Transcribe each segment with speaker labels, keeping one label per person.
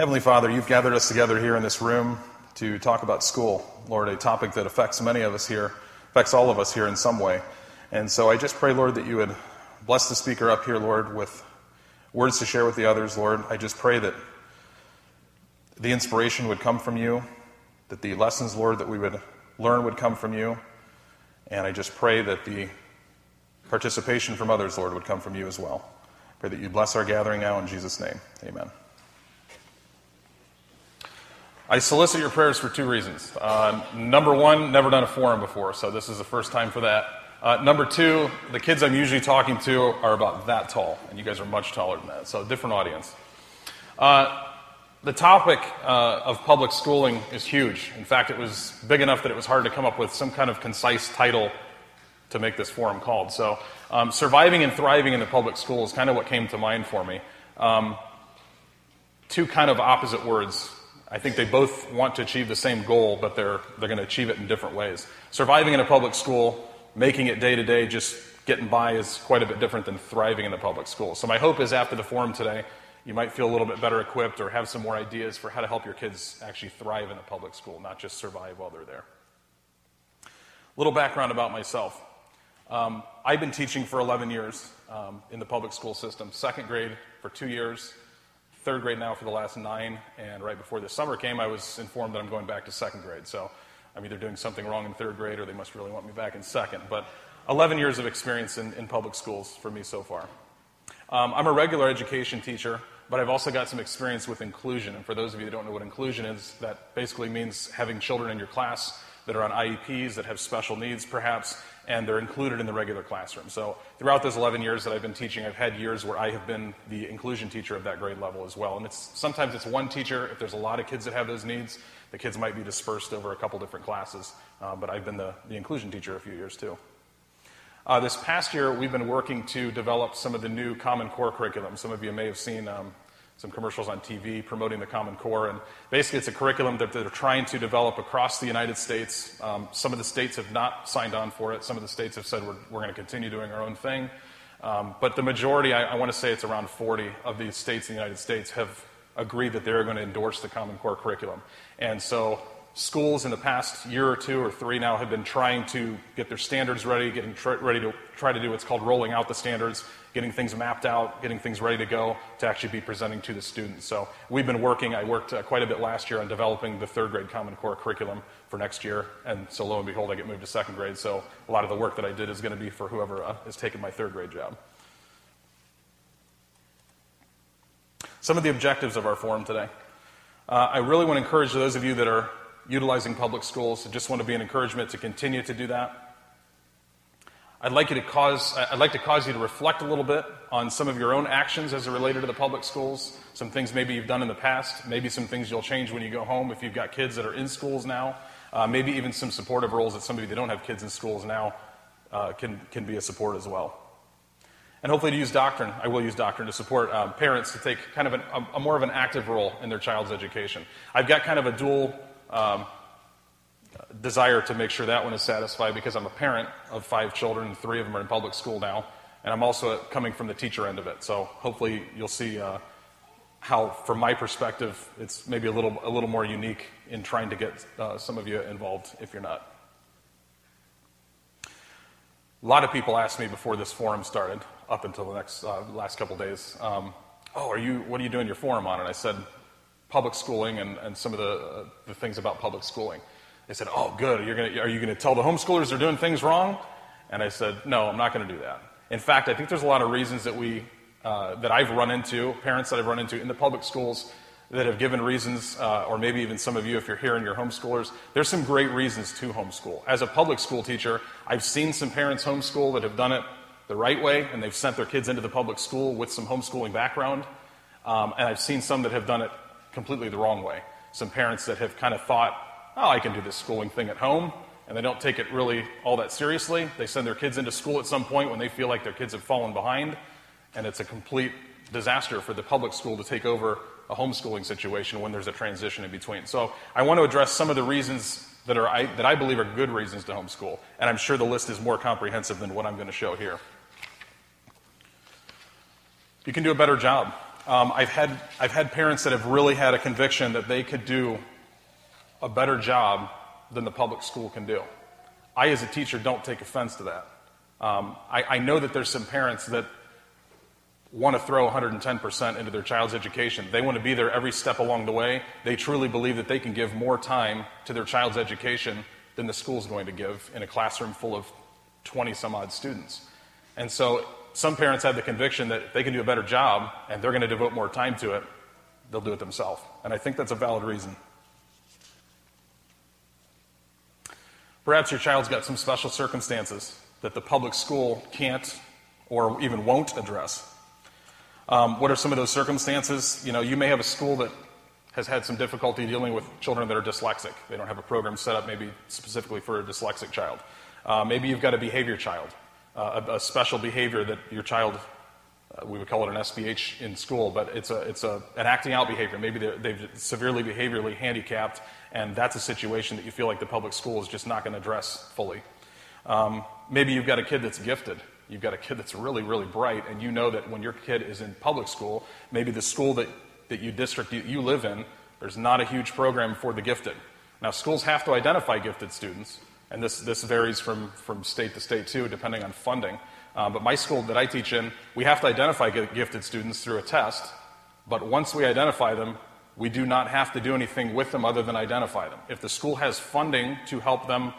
Speaker 1: Heavenly Father, you've gathered us together here in this room to talk about school. Lord, a topic that affects many of us here, affects all of us here in some way. And so I just pray, Lord, that you would bless the speaker up here, Lord, with words to share with the others, Lord. I just pray that the inspiration would come from you, that the lessons, Lord, that we would learn would come from you. And I just pray that the participation from others, Lord, would come from you as well. Pray that you bless our gathering now in Jesus' name. Amen. I solicit your prayers for two reasons. Uh, number one, never done a forum before, so this is the first time for that. Uh, number two, the kids I'm usually talking to are about that tall, and you guys are much taller than that, so different audience. Uh, the topic uh, of public schooling is huge. In fact, it was big enough that it was hard to come up with some kind of concise title to make this forum called. So, um, surviving and thriving in the public school is kind of what came to mind for me. Um, two kind of opposite words. I think they both want to achieve the same goal, but they're, they're going to achieve it in different ways. Surviving in a public school, making it day to day, just getting by is quite a bit different than thriving in the public school. So, my hope is after the forum today, you might feel a little bit better equipped or have some more ideas for how to help your kids actually thrive in a public school, not just survive while they're there. Little background about myself. Um, I've been teaching for 11 years um, in the public school system, second grade for two years, third grade now for the last nine, and right before the summer came, I was informed that I'm going back to second grade. So I'm either doing something wrong in third grade or they must really want me back in second. But 11 years of experience in, in public schools for me so far. Um, I'm a regular education teacher, but I've also got some experience with inclusion. And for those of you that don't know what inclusion is, that basically means having children in your class that are on IEPs, that have special needs perhaps, and they're included in the regular classroom. So throughout those 11 years that I've been teaching, I've had years where I have been the inclusion teacher of that grade level as well. And it's sometimes it's one teacher. If there's a lot of kids that have those needs, the kids might be dispersed over a couple different classes. Uh, but I've been the, the inclusion teacher a few years too. Uh, this past year, we've been working to develop some of the new Common Core curriculum. Some of you may have seen um, some commercials on TV promoting the Common Core. And basically, it's a curriculum that they're trying to develop across the United States. Um, some of the states have not signed on for it. Some of the states have said we're, we're going to continue doing our own thing. Um, but the majority, I, I want to say it's around 40 of the states in the United States, have agreed that they're going to endorse the Common Core curriculum. And so schools in the past year or two or three now have been trying to get their standards ready, getting tr- ready to try to do what's called rolling out the standards, getting things mapped out, getting things ready to go to actually be presenting to the students. So we've been working, I worked uh, quite a bit last year on developing the third grade Common Core curriculum for next year. And so lo and behold, I get moved to second grade. So a lot of the work that I did is going to be for whoever uh, is taking my third grade job. Some of the objectives of our forum today. Uh, I really want to encourage those of you that are utilizing public schools. I just want to be an encouragement to continue to do that. I'd like, you to cause, I'd like to cause you to reflect a little bit on some of your own actions as it related to the public schools, some things maybe you've done in the past, maybe some things you'll change when you go home if you've got kids that are in schools now, uh, maybe even some supportive roles that some of you that don't have kids in schools now uh, can, can be a support as well. And hopefully to use doctrine, I will use doctrine to support uh, parents to take kind of an, a, a more of an active role in their child's education. I've got kind of a dual um, desire to make sure that one is satisfied because I'm a parent of five children, three of them are in public school now, and I'm also coming from the teacher end of it. So hopefully you'll see uh, how, from my perspective, it's maybe a little a little more unique in trying to get uh, some of you involved if you're not. A lot of people asked me before this forum started, up until the next uh, last couple days. Um, oh, are you? What are you doing your forum on? And I said, public schooling and, and some of the, uh, the things about public schooling. They said, Oh, good. You're gonna, are you going to tell the homeschoolers they're doing things wrong? And I said, No, I'm not going to do that. In fact, I think there's a lot of reasons that, we, uh, that I've run into, parents that I've run into in the public schools that have given reasons, uh, or maybe even some of you, if you're here and you're homeschoolers, there's some great reasons to homeschool. As a public school teacher, I've seen some parents homeschool that have done it the right way, and they've sent their kids into the public school with some homeschooling background. Um, and I've seen some that have done it completely the wrong way. Some parents that have kind of thought, oh, I can do this schooling thing at home, and they don't take it really all that seriously. They send their kids into school at some point when they feel like their kids have fallen behind, and it's a complete disaster for the public school to take over a homeschooling situation when there's a transition in between. So I want to address some of the reasons that, are, I, that I believe are good reasons to homeschool, and I'm sure the list is more comprehensive than what I'm going to show here. You can do a better job. um, I've, had, I've had parents that have really had a conviction that they could do a better job than the public school can do. I, as a teacher, don't take offense to that. Um, I, I know that there's some parents that want to throw 110% into their child's education. They want to be there every step along the way. They truly believe that they can give more time to their child's education than the school's going to give in a classroom full of 20 some odd students. And so some parents have the conviction that if they can do a better job and they're going to devote more time to it, they'll do it themselves. And I think that's a valid reason. Perhaps your child's got some special circumstances that the public school can't or even won't address. Um, what are some of those circumstances? You know, you may have a school that has had some difficulty dealing with children that are dyslexic. They don't have a program set up maybe specifically for a dyslexic child. Uh, maybe you've got a behavior child, uh, a, a, special behavior that your child, uh, we would call it an SBH in school, but it's, a, it's a, an acting out behavior. Maybe they've severely behaviorally handicapped, and that's a situation that you feel like the public school is just not going to address fully. Um, maybe you've got a kid that's gifted. You've got a kid that's really, really bright, and you know that when your kid is in public school, maybe the school that, that you district you, you live in, there's not a huge program for the gifted. Now, schools have to identify gifted students, and this, this varies from, from state to state too, depending on funding. Uh, but my school that I teach in, we have to identify gifted students through a test, but once we identify them, we do not have to do anything with them other than identify them. If the school has funding to help them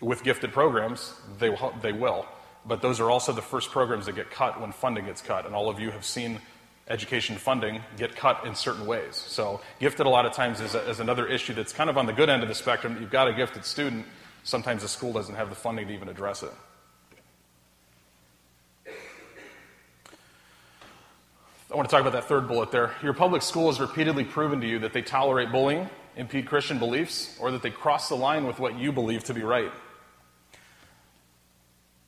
Speaker 1: with gifted programs, they will. They will. But those are also the first programs that get cut when funding gets cut. And all of you have seen education funding get cut in certain ways. So, gifted a lot of times is, a, is another issue that's kind of on the good end of the spectrum. You've got a gifted student, sometimes the school doesn't have the funding to even address it. I want to talk about that third bullet there. Your public school has repeatedly proven to you that they tolerate bullying, impede Christian beliefs, or that they cross the line with what you believe to be right.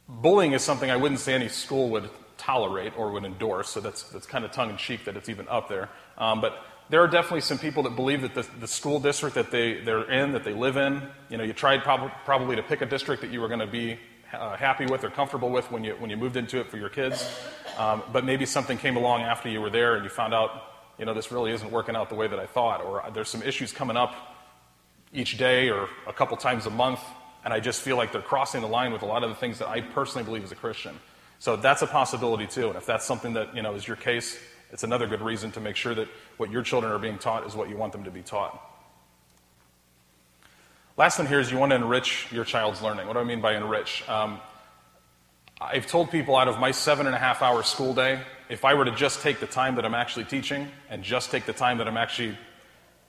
Speaker 1: Bullying is something I wouldn't say any school would tolerate or would endorse, so that's, that's kind of tongue in cheek that it's even up there. Um, but there are definitely some people that believe that the, the school district that they, they're in, that they live in, you know, you tried prob- probably to pick a district that you were going to be uh, happy with or comfortable with when you, when you moved into it for your kids. Um, but maybe something came along after you were there and you found out, you know, this really isn't working out the way that I thought, or there's some issues coming up each day or a couple times a month and I just feel like they're crossing the line with a lot of the things that I personally believe as a Christian. So that's a possibility too. And if that's something that you know is your case, it's another good reason to make sure that what your children are being taught is what you want them to be taught. Last one here is you want to enrich your child's learning. What do I mean by enrich? Um, I've told people out of my seven and a half hour school day, if I were to just take the time that I'm actually teaching and just take the time that I'm actually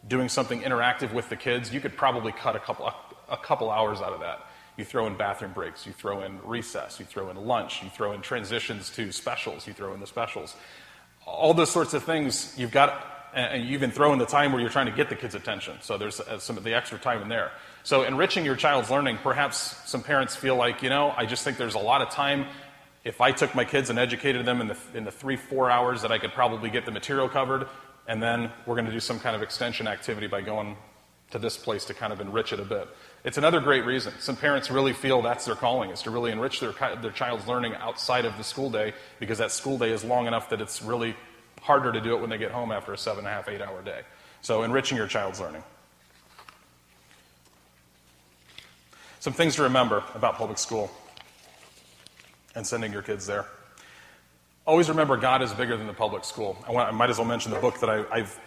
Speaker 1: doing something interactive with the kids, you could probably cut a couple, a couple hours out of that. You throw in bathroom breaks, you throw in recess, you throw in lunch, you throw in transitions to specials, you throw in the specials. All those sorts of things you've got, and you even throw in the time where you're trying to get the kids' attention. So there's uh, some of the extra time in there. So enriching your child's learning, perhaps some parents feel like, you know, I just think there's a lot of time. If I took my kids and educated them in the, in the three, four hours that I could probably get the material covered, and then we're going to do some kind of extension activity by going to this place to kind of enrich it a bit. It's another great reason. Some parents really feel that's their calling, is to really enrich their, their child's learning outside of the school day because that school day is long enough that it's really harder to do it when they get home after a seven and a half, eight hour day. So, enriching your child's learning. Some things to remember about public school and sending your kids there. Always remember God is bigger than the public school. I, want, I might as well mention the book that I, I've,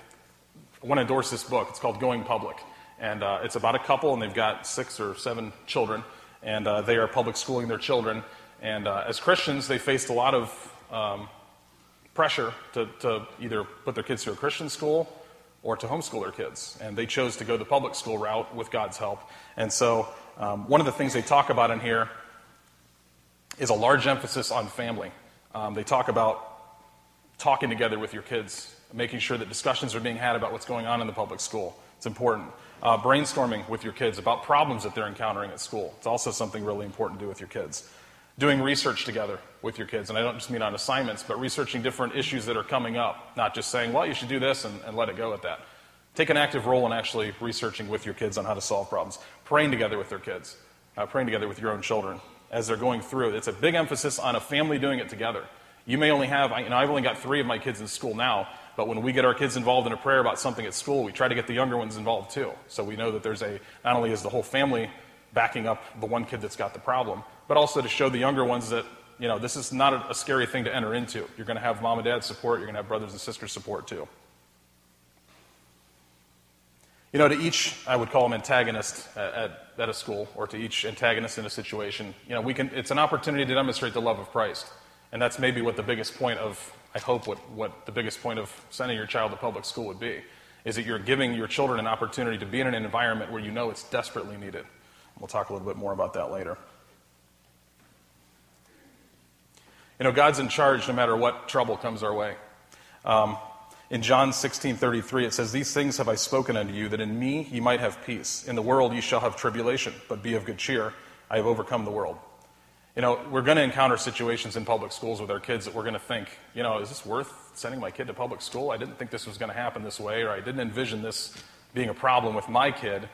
Speaker 1: I want to endorse this book. It's called Going Public. And uh, it's about a couple, and they've got six or seven children, and uh, they are public schooling their children. And uh, as Christians, they faced a lot of um, pressure to, to either put their kids through a Christian school or to homeschool their kids. And they chose to go the public school route with God's help. And so, um, one of the things they talk about in here is a large emphasis on family. Um, they talk about talking together with your kids, making sure that discussions are being had about what's going on in the public school. It's important. Uh, brainstorming with your kids about problems that they're encountering at school. It's also something really important to do with your kids. Doing research together with your kids, and I don't just mean on assignments, but researching different issues that are coming up, not just saying, well, you should do this and, and let it go at that. Take an active role in actually researching with your kids on how to solve problems. Praying together with their kids, uh, praying together with your own children as they're going through. It's a big emphasis on a family doing it together. You may only have, you know, I've only got three of my kids in school now, But when we get our kids involved in a prayer about something at school, we try to get the younger ones involved too. So we know that there's a, not only is the whole family backing up the one kid that's got the problem, but also to show the younger ones that, you know, this is not a, a scary thing to enter into. You're going to have mom and dad support, you're going to have brothers and sisters support too. You know, to each, I would call them antagonist at, at, a school, or to each antagonist in a situation, you know, we can, it's an opportunity to demonstrate the love of Christ. And that's maybe what the biggest point of, I hope, what, what the biggest point of sending your child to public school would be, is that you're giving your children an opportunity to be in an environment where you know it's desperately needed. We'll talk a little bit more about that later. You know, God's in charge no matter what trouble comes our way. Um, in John 16:33 it says these things have I spoken unto you that in me ye might have peace in the world ye shall have tribulation but be of good cheer I have overcome the world. You know, we're going to encounter situations in public schools with our kids that we're going to think, you know, is this worth sending my kid to public school? I didn't think this was going to happen this way or I didn't envision this being a problem with my kid.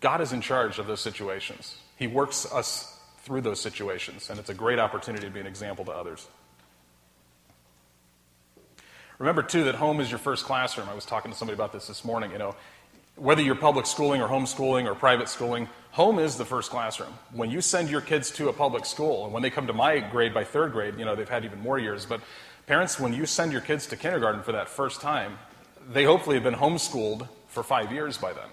Speaker 1: God is in charge of those situations. He works us through those situations and it's a great opportunity to be an example to others. Remember, too, that home is your first classroom. I was talking to somebody about this this morning. You know, whether you're public schooling or homeschooling or private schooling, home is the first classroom. When you send your kids to a public school, and when they come to my grade by third grade, you know, they've had even more years, but parents, when you send your kids to kindergarten for that first time, they hopefully have been homeschooled for five years by then.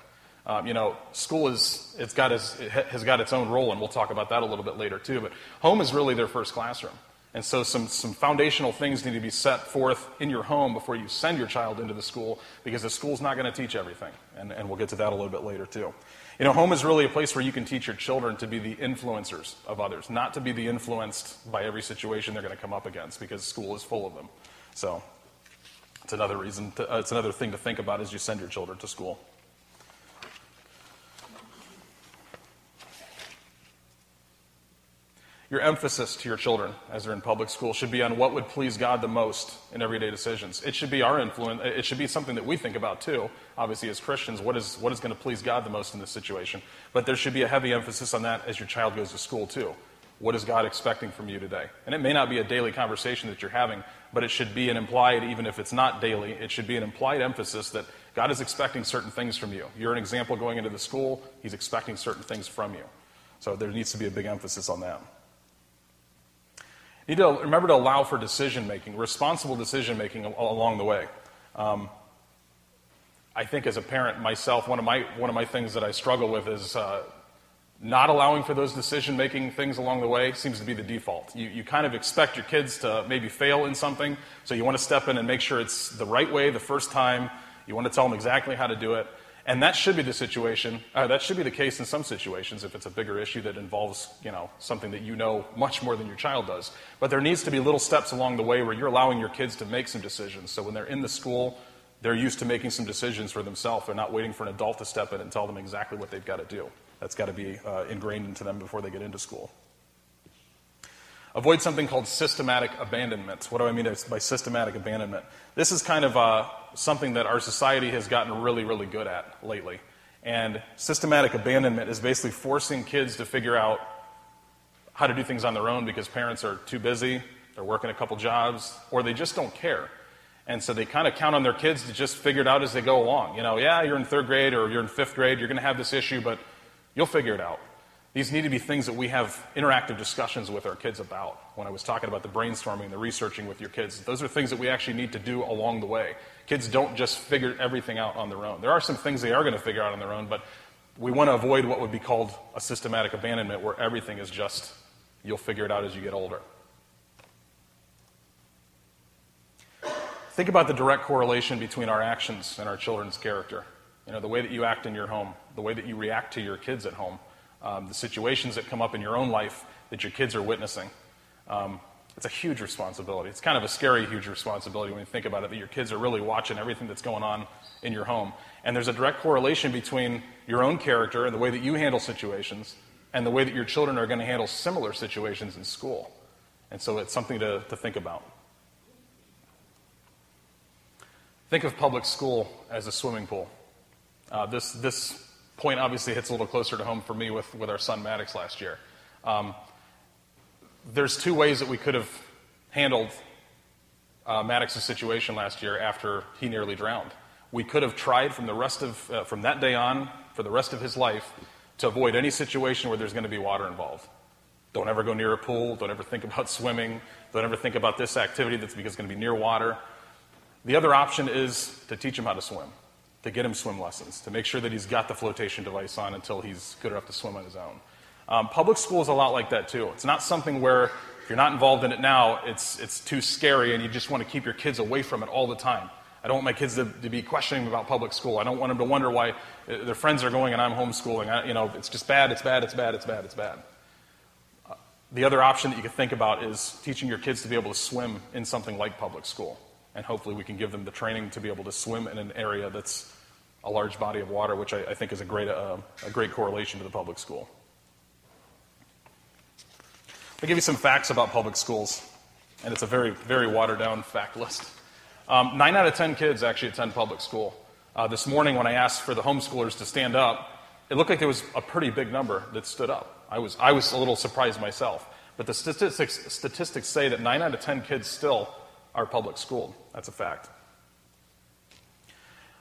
Speaker 1: Um, you know, school is, it's got its, it has got its own role, and we'll talk about that a little bit later too, but home is really their first classroom. And so, some, some foundational things need to be set forth in your home before you send your child into the school because the school's not going to teach everything. And, and we'll get to that a little bit later, too. You know, home is really a place where you can teach your children to be the influencers of others, not to be the influenced by every situation they're going to come up against because school is full of them. So, it's another reason, to, uh, it's another thing to think about as you send your children to school. Your emphasis to your children as they're in public school should be on what would please God the most in everyday decisions. It should be our influence. It should be something that we think about too. Obviously, as Christians, what is, what is going to please God the most in this situation? But there should be a heavy emphasis on that as your child goes to school too. What is God expecting from you today? And it may not be a daily conversation that you're having, but it should be an implied, even if it's not daily, it should be an implied emphasis that God is expecting certain things from you. You're an example going into the school, He's expecting certain things from you. So there needs to be a big emphasis on that. You need to remember to allow for decision making, responsible decision making along the way. Um, I think as a parent myself, one of my, one of my things that I struggle with is uh, not allowing for those decision making things along the way seems to be the default. You, you kind of expect your kids to maybe fail in something, so you want to step in and make sure it's the right way the first time. You want to tell them exactly how to do it. And that should be the situation. Uh, that should be the case in some situations if it's a bigger issue that involves, you know, something that you know much more than your child does. But there needs to be little steps along the way where you're allowing your kids to make some decisions. So when they're in the school, they're used to making some decisions for themselves. They're not waiting for an adult to step in and tell them exactly what they've got to do. That's got to be uh, ingrained into them before they get into school. Avoid something called systematic abandonment. What do I mean by systematic abandonment? This is kind of uh, something that our society has gotten really, really good at lately. And systematic abandonment is basically forcing kids to figure out how to do things on their own because parents are too busy, they're working a couple jobs, or they just don't care. And so they kind of count on their kids to just figure it out as they go along. You know, yeah, you're in third grade or you're in fifth grade, you're going to have this issue, but you'll figure it out. These need to be things that we have interactive discussions with our kids about. When I was talking about the brainstorming, the researching with your kids, those are things that we actually need to do along the way. Kids don't just figure everything out on their own. There are some things they are going to figure out on their own, but we want to avoid what would be called a systematic abandonment where everything is just, you'll figure it out as you get older. Think about the direct correlation between our actions and our children's character. You know, the way that you act in your home, the way that you react to your kids at home um, the situations that come up in your own life that your kids are witnessing. Um, it's a huge responsibility. It's kind of a scary, huge responsibility when you think about it, that your kids are really watching everything that's going on in your home. And there's a direct correlation between your own character and the way that you handle situations and the way that your children are going to handle similar situations in school. And so it's something to, to think about. Think of public school as a swimming pool. Uh, this, this point obviously hits a little closer to home for me with, with our son Maddox last year. Um, there's two ways that we could have handled uh, Maddox's situation last year after he nearly drowned. We could have tried from the rest of uh, from that day on for the rest of his life to avoid any situation where there's going to be water involved. Don't ever go near a pool. Don't ever think about swimming. Don't ever think about this activity that's because it's going to be near water. The other option is to teach him how to swim, to get him swim lessons, to make sure that he's got the flotation device on until he's good enough to swim on his own. Um, public school is a lot like that too. It's not something where if you're not involved in it now, it's, it's too scary and you just want to keep your kids away from it all the time. I don't want my kids to, to be questioning about public school. I don't want them to wonder why uh, their friends are going and I'm homeschooling. I, you know, it's just bad, it's bad, it's bad, it's bad, it's bad. Uh, the other option that you could think about is teaching your kids to be able to swim in something like public school. And hopefully we can give them the training to be able to swim in an area that's a large body of water, which I, I think is a great, uh, a great correlation to the public school. I'll give you some facts about public schools, and it's a very, very watered down fact list. Um, nine out of ten kids actually attend public school. Uh, this morning, when I asked for the homeschoolers to stand up, it looked like there was a pretty big number that stood up. I was, I was a little surprised myself. But the statistics, statistics say that nine out of ten kids still are public schooled. That's a fact.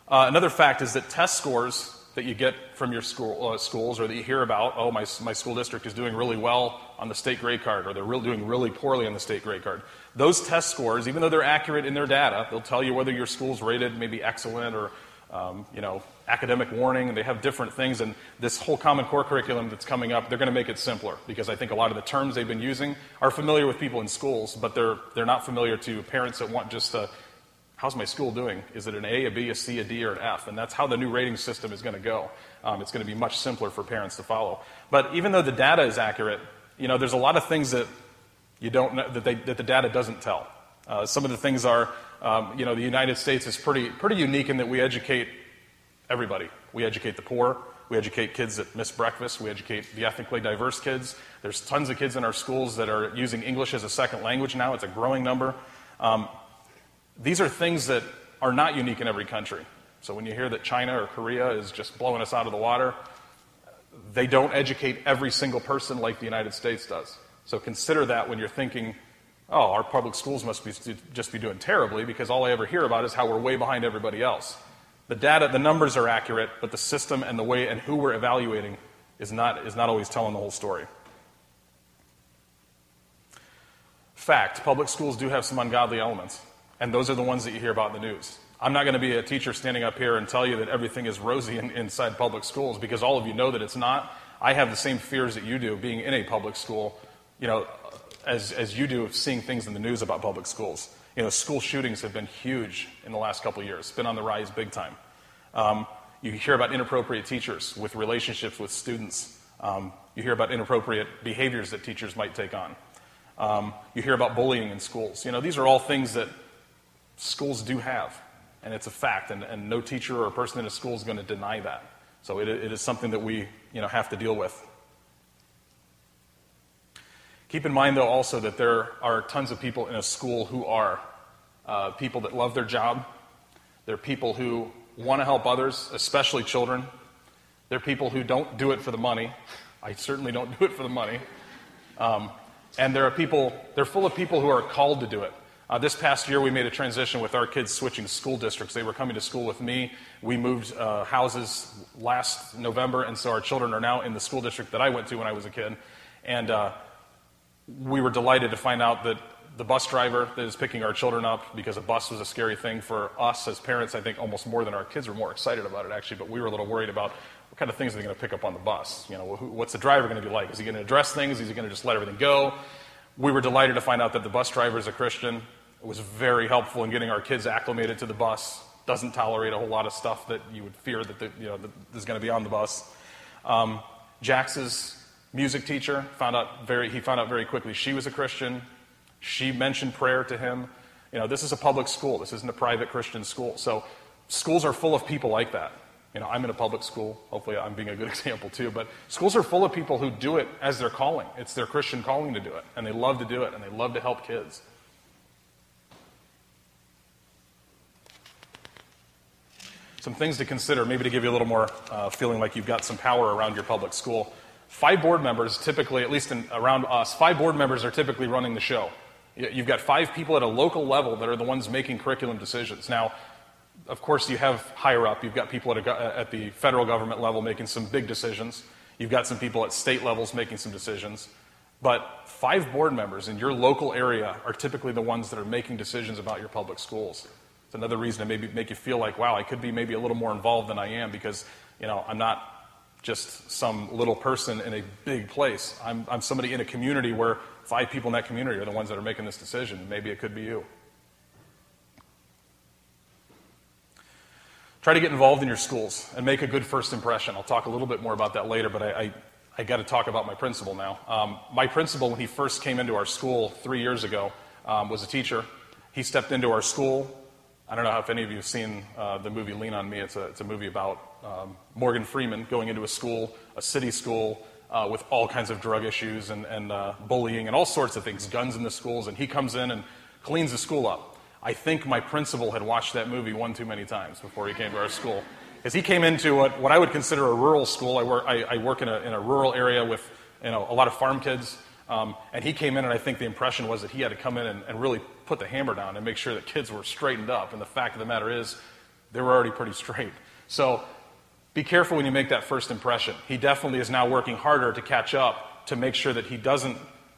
Speaker 1: Uh, another fact is that test scores that you get from your school, uh, schools or that you hear about, oh, my, my school district is doing really well on the state grade card or they're doing really poorly on the state grade card. Those test scores, even though they're accurate in their data, they'll tell you whether your school's rated maybe excellent or um, you know, academic warning, and they have different things. And this whole Common Core curriculum that's coming up, they're going to make it simpler because I think a lot of the terms they've been using are familiar with people in schools, but they're, they're not familiar to parents that want just a how's my school doing? Is it an A, a B, a C, a D, or an F? And that's how the new rating system is going to go. Um, it's going to be much simpler for parents to follow. But even though the data is accurate, you know, there's a lot of things that you don't know, that, they, that the data doesn't tell. Uh, some of the things are, um, you know, the United States is pretty, pretty unique in that we educate everybody. We educate the poor. We educate kids that miss breakfast. We educate the ethnically diverse kids. There's tons of kids in our schools that are using English as a second language now. It's a growing number. Um, these are things that are not unique in every country. So when you hear that China or Korea is just blowing us out of the water, they don't educate every single person like the United States does. So consider that when you're thinking, oh, our public schools must be, just be doing terribly because all I ever hear about is how we're way behind everybody else. The data, the numbers are accurate, but the system and the way and who we're evaluating is not, is not always telling the whole story. Fact public schools do have some ungodly elements. And those are the ones that you hear about in the news. I'm not going to be a teacher standing up here and tell you that everything is rosy in, inside public schools because all of you know that it's not. I have the same fears that you do being in a public school, you know, as, as you do of seeing things in the news about public schools. You know, school shootings have been huge in the last couple years, been on the rise big time. Um, you hear about inappropriate teachers with relationships with students. Um, you hear about inappropriate behaviors that teachers might take on. Um, you hear about bullying in schools. You know, these are all things that schools do have, and it's a fact, and, and no teacher or person in a school is going to deny that. So it, it is something that we you know, have to deal with. Keep in mind, though, also that there are tons of people in a school who are uh, people that love their job. They're people who want to help others, especially children. They're people who don't do it for the money. I certainly don't do it for the money. Um, and there are people, they're full of people who are called to do it. Uh, this past year, we made a transition with our kids switching school districts. They were coming to school with me. We moved uh, houses last November, and so our children are now in the school district that I went to when I was a kid. And uh, we were delighted to find out that the bus driver that is picking our children up, because a bus was a scary thing for us as parents, I think almost more than our kids were more excited about it, actually, but we were a little worried about what kind of things are they going to pick up on the bus? You know, what's the driver going to be like? Is he going to address things? Is he going to just let everything go? We were delighted to find out that the bus driver is a Christian. It was very helpful in getting our kids acclimated to the bus. Doesn't tolerate a whole lot of stuff that you would fear that, the, you know, that is going to be on the bus. Um, Jax's music teacher found out very, he found out very quickly she was a Christian. She mentioned prayer to him. You know, this is a public school. This isn't a private Christian school. So schools are full of people like that. You know, I'm in a public school. Hopefully, I'm being a good example too. But schools are full of people who do it as their calling. It's their Christian calling to do it, and they love to do it, and they love to help kids. Some things to consider, maybe to give you a little more uh, feeling like you've got some power around your public school. Five board members typically, at least in, around us, five board members are typically running the show. You've got five people at a local level that are the ones making curriculum decisions. Now, of course, you have higher up. You've got people at, a, at the federal government level making some big decisions. You've got some people at state levels making some decisions. But five board members in your local area are typically the ones that are making decisions about your public schools. Another reason to maybe make you feel like, wow, I could be maybe a little more involved than I am because, you know, I'm not just some little person in a big place. I'm, I'm somebody in a community where five people in that community are the ones that are making this decision. Maybe it could be you. Try to get involved in your schools and make a good first impression. I'll talk a little bit more about that later, but I, I, I got to talk about my principal now. Um, my principal, when he first came into our school three years ago, um, was a teacher. He stepped into our school. I don't know if any of you have seen uh, the movie Lean on Me. It's a, it's a movie about um, Morgan Freeman going into a school, a city school, uh, with all kinds of drug issues and, and uh, bullying and all sorts of things, guns in the schools, and he comes in and cleans the school up. I think my principal had watched that movie one too many times before he came to our school. Because he came into what, what I would consider a rural school. I work, I, I work in, a, in a rural area with you know, a lot of farm kids. Um, and he came in, and I think the impression was that he had to come in and, and really put the hammer down and make sure that kids were straightened up. And the fact of the matter is, they were already pretty straight. So be careful when you make that first impression. He definitely is now working harder to catch up to make sure that he doesn't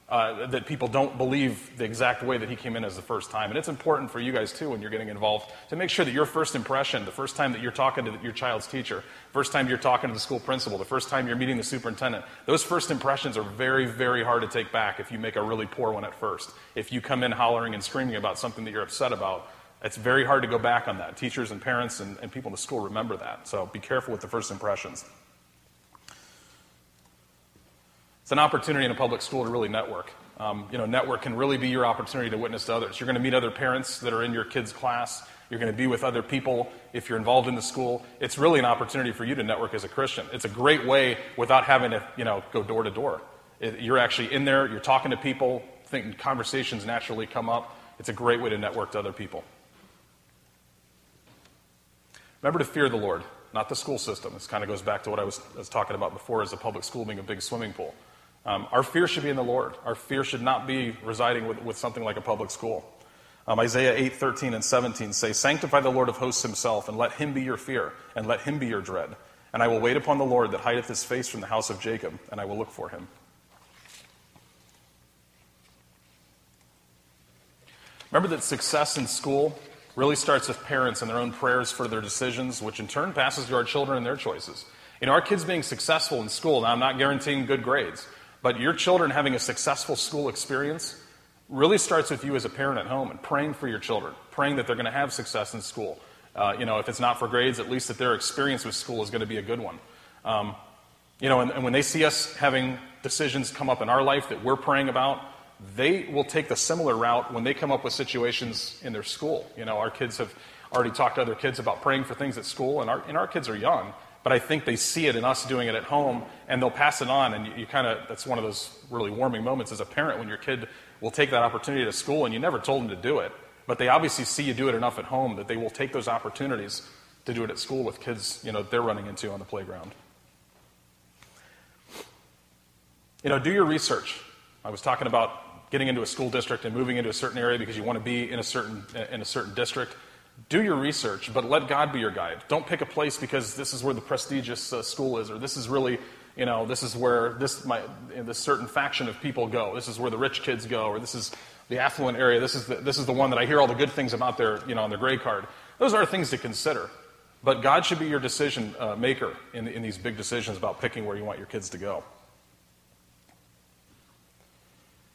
Speaker 1: uh, that people don't believe the exact way that he came in as the first time. And it's important for you guys, too, when you're getting involved, to make sure that your first impression, the first time that you're talking to your child's teacher, first time you're talking to the school principal, the first time you're meeting the superintendent, those first impressions are very, very hard to take back if you make a really poor one at first. If you come in hollering and screaming about something that you're upset about, it's very hard to go back on that. Teachers and parents and, and people in the school remember that. So be careful with the first impressions. It's an opportunity in a public school to really network. Um, you know, network can really be your opportunity to witness to others. You're going to meet other parents that are in your kids' class. You're going to be with other people if you're involved in the school. It's really an opportunity for you to network as a Christian. It's a great way without having to, you know, go door to door. You're actually in there. You're talking to people. Thinking conversations naturally come up. It's a great way to network to other people. Remember to fear the Lord, not the school system. This kind of goes back to what I was, I was talking about before as a public school being a big swimming pool. Um, our fear should be in the Lord. Our fear should not be residing with, with something like a public school. Um, Isaiah 8, 13, and 17 say, Sanctify the Lord of hosts himself, and let him be your fear, and let him be your dread. And I will wait upon the Lord that hideth his face from the house of Jacob, and I will look for him. Remember that success in school really starts with parents and their own prayers for their decisions, which in turn passes to our children and their choices. Know, our kids being successful in school, now I'm not guaranteeing good grades, but your children having a successful school experience really starts with you as a parent at home and praying for your children, praying that they're going to have success in school. Uh, you know, if it's not for grades, at least that their experience with school is going to be a good one. Um, you know, and, and when they see us having decisions come up in our life that we're praying about, they will take the similar route when they come up with situations in their school. You know, our kids have already talked to other kids about praying for things at school, and our, and our kids are young but I think they see it in us doing it at home and they'll pass it on. And you, you kind of, that's one of those really warming moments as a parent when your kid will take that opportunity to school and you never told them to do it. But they obviously see you do it enough at home that they will take those opportunities to do it at school with kids, you know, they're running into on the playground. You know, do your research. I was talking about getting into a school district and moving into a certain area because you want to be in a certain in a certain district do your research, but let God be your guide. Don't pick a place because this is where the prestigious uh, school is, or this is really, you know, this is where this, my, this certain faction of people go. This is where the rich kids go, or this is the affluent area. This is the, this is the one that I hear all the good things about their, you know, on their grade card. Those are things to consider. But God should be your decision uh, maker in, in these big decisions about picking where you want your kids to go.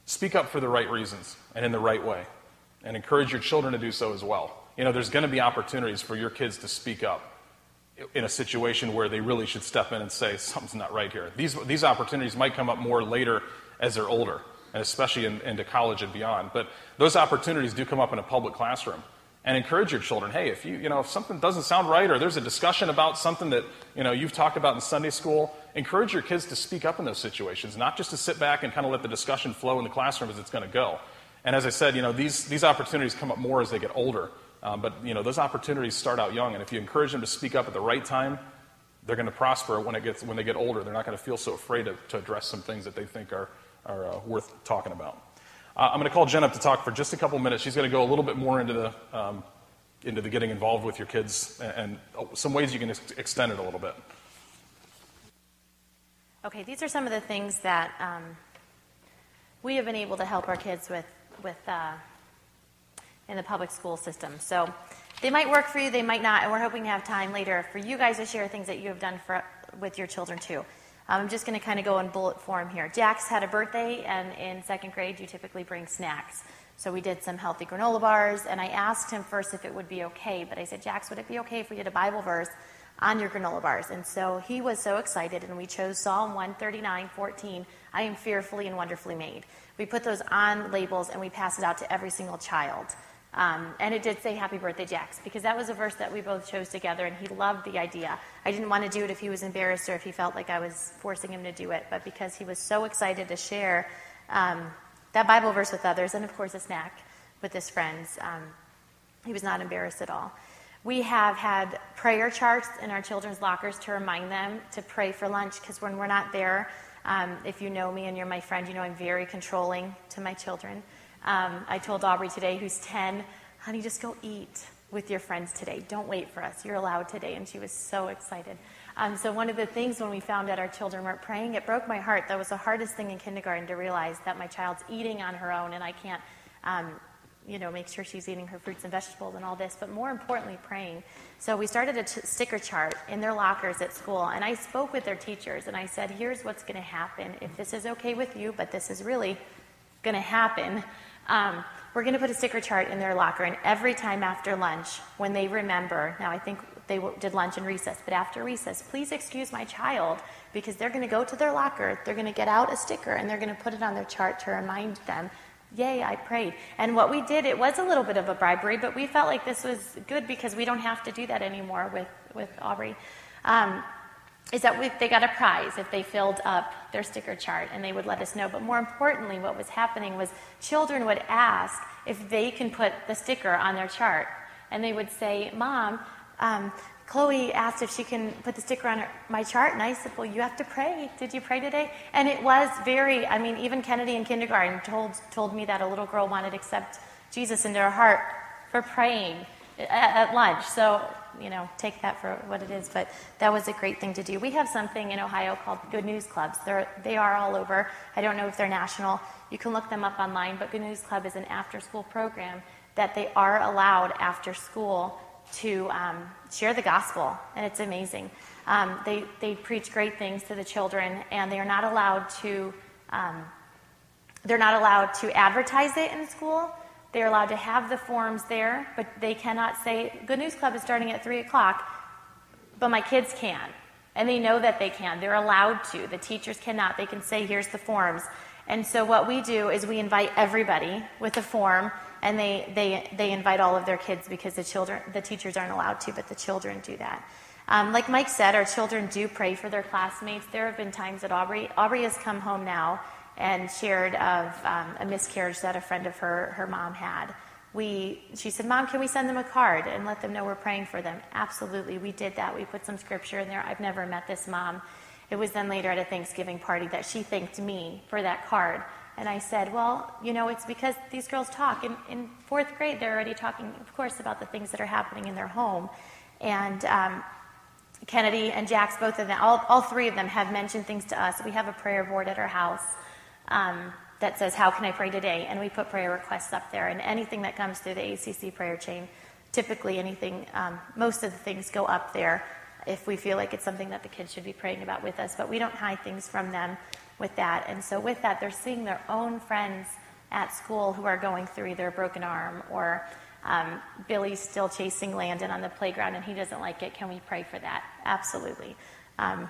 Speaker 1: Speak up for the right reasons and in the right way, and encourage your children to do so as well you know, there's going to be opportunities for your kids to speak up in a situation where they really should step in and say, something's not right here. These, these opportunities might come up more later as they're older, and especially in, into college and beyond. But those opportunities do come up in a public classroom. And encourage your children, hey, if you, you know, if something doesn't sound right or there's a discussion about something that, you know, you've talked about in Sunday school, encourage your kids to speak up in those situations, not just to sit back and kind of let the discussion flow in the classroom as it's going to go. And as I said, you know, these, these opportunities come up more as they get older. Um, but you know, those opportunities start out young, and if you encourage them to speak up at the right time, they're going to prosper when, it gets, when they get older. They're not going to feel so afraid to, to address some things that they think are, are uh, worth talking about. Uh, I'm going to call Jen up to talk for just a couple minutes. She's going to go a little bit more into the um, into the getting involved with your kids and, and oh, some ways you can ex- extend it a little bit.
Speaker 2: Okay, these are some of the things that um, we have been able to help our kids with with uh, in the public school system. So they might work for you, they might not, and we're hoping to have time later for you guys to share things that you have done for, with your children too. Um, I'm just going to kind of go in bullet form here. Jax had a birthday, and in second grade, you typically bring snacks. So we did some healthy granola bars, and I asked him first if it would be okay. But I said, Jax, would it be okay if we did a Bible verse on your granola bars? And so he was so excited, and we chose Psalm 139, 14. I am fearfully and wonderfully made. We put those on labels, and we pass it out to every single child. Um, and it did say Happy Birthday, Jax, because that was a verse that we both chose together, and he loved the idea. I didn't want to do it if he was embarrassed or if he felt like I was forcing him to do it, but because he was so excited to share um, that Bible verse with others, and of course a snack with his friends, um, he was not embarrassed at all. We have had prayer charts in our children's lockers to remind them to pray for lunch, because when we're not there, um, if you know me and you're my friend, you know I'm very controlling to my children. Um, I told Aubrey today, who's 10, honey, just go eat with your friends today. Don't wait for us. You're allowed today. And she was so excited. Um, so, one of the things when we found out our children weren't praying, it broke my heart. That was the hardest thing in kindergarten to realize that my child's eating on her own and I can't, um, you know, make sure she's eating her fruits and vegetables and all this, but more importantly, praying. So, we started a t- sticker chart in their lockers at school, and I spoke with their teachers and I said, here's what's going to happen if this is okay with you, but this is really going to happen. Um, we're going to put a sticker chart in their locker, and every time after lunch, when they remember, now I think they did lunch and recess, but after recess, please excuse my child because they're going to go to their locker, they're going to get out a sticker, and they're going to put it on their chart to remind them, yay, I prayed. And what we did, it was a little bit of a bribery, but we felt like this was good because we don't have to do that anymore with, with Aubrey. Um, is that we, they got a prize if they filled up their sticker chart and they would let us know. But more importantly, what was happening was children would ask if they can put the sticker on their chart. And they would say, Mom, um, Chloe asked if she can put the sticker on her, my chart. And I said, Well, you have to pray. Did you pray today? And it was very, I mean, even Kennedy in kindergarten told, told me that a little girl wanted to accept Jesus into her heart for praying at, at lunch. So you know, take that for what it is. But that was a great thing to do. We have something in Ohio called Good News Clubs. They're, they are all over. I don't know if they're national. You can look them up online. But Good News Club is an after school program that they are allowed after school to um, share the gospel. And it's amazing. Um, they, they preach great things to the children, and they are not allowed to. Um, they're not allowed to advertise it in school they're allowed to have the forms there, but they cannot say, Good News Club is starting at 3 o'clock, but my kids can. And they know that they can. They're allowed to. The teachers cannot. They can say, Here's the forms. And so what we do is we invite everybody with a form, and they, they, they invite all of their kids because the children, the teachers aren't allowed to, but the children do that. Um, like Mike said, our children do pray for their classmates. There have been times that Aubrey, Aubrey has come home now and shared of um, a miscarriage that a friend of her, her mom had. We, she said, Mom, can we send them a card and let them know we're praying for them? Absolutely, we did that. We put some scripture in there. I've never met this mom. It was then later at a Thanksgiving party that she thanked me for that card. And I said, Well, you know, it's because these girls talk. In, in fourth grade, they're already talking, of course, about the things that are happening in their home. And um, Kennedy and Jax, both of them, all, all three of them have mentioned things to us. We have a prayer board at our house um, that says, How can I pray today? And we put prayer requests up there. And anything that comes through the ACC prayer chain, typically anything, um, most of the things go up there if we feel like it's something that the kids should be praying about with us. But we don't hide things from them with that. And so, with that, they're seeing their own friends at school who are going through either a broken arm or um, Billy's still chasing Landon on the playground and he doesn't like it. Can we pray for that? Absolutely. Um,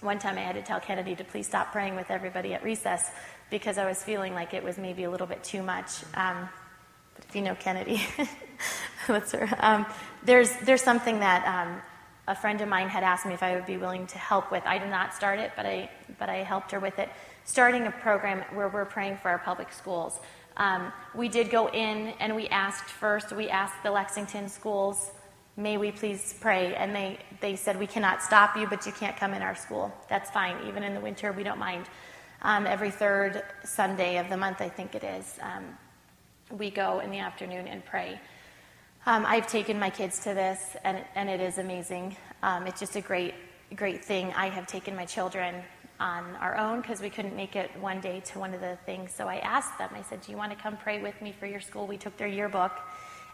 Speaker 2: one time I had to tell Kennedy to please stop praying with everybody at recess because I was feeling like it was maybe a little bit too much. Um, but if you know Kennedy, that's her. Um, there's, there's something that um, a friend of mine had asked me if I would be willing to help with. I did not start it, but I, but I helped her with it. Starting a program where we're praying for our public schools. Um, we did go in and we asked first, we asked the Lexington schools may we please pray? And they, they said, we cannot stop you, but you can't come in our school. That's fine. Even in the winter, we don't mind. um, every third Sunday of the month, I think it is, um, we go in the afternoon and pray. Um, I've taken my kids to this, and, and it is amazing. Um, it's just a great, great thing. I have taken my children on our own because we couldn't make it one day to one of the things. So I asked them, I said, Do you want to come pray with me for your school? We took their yearbook,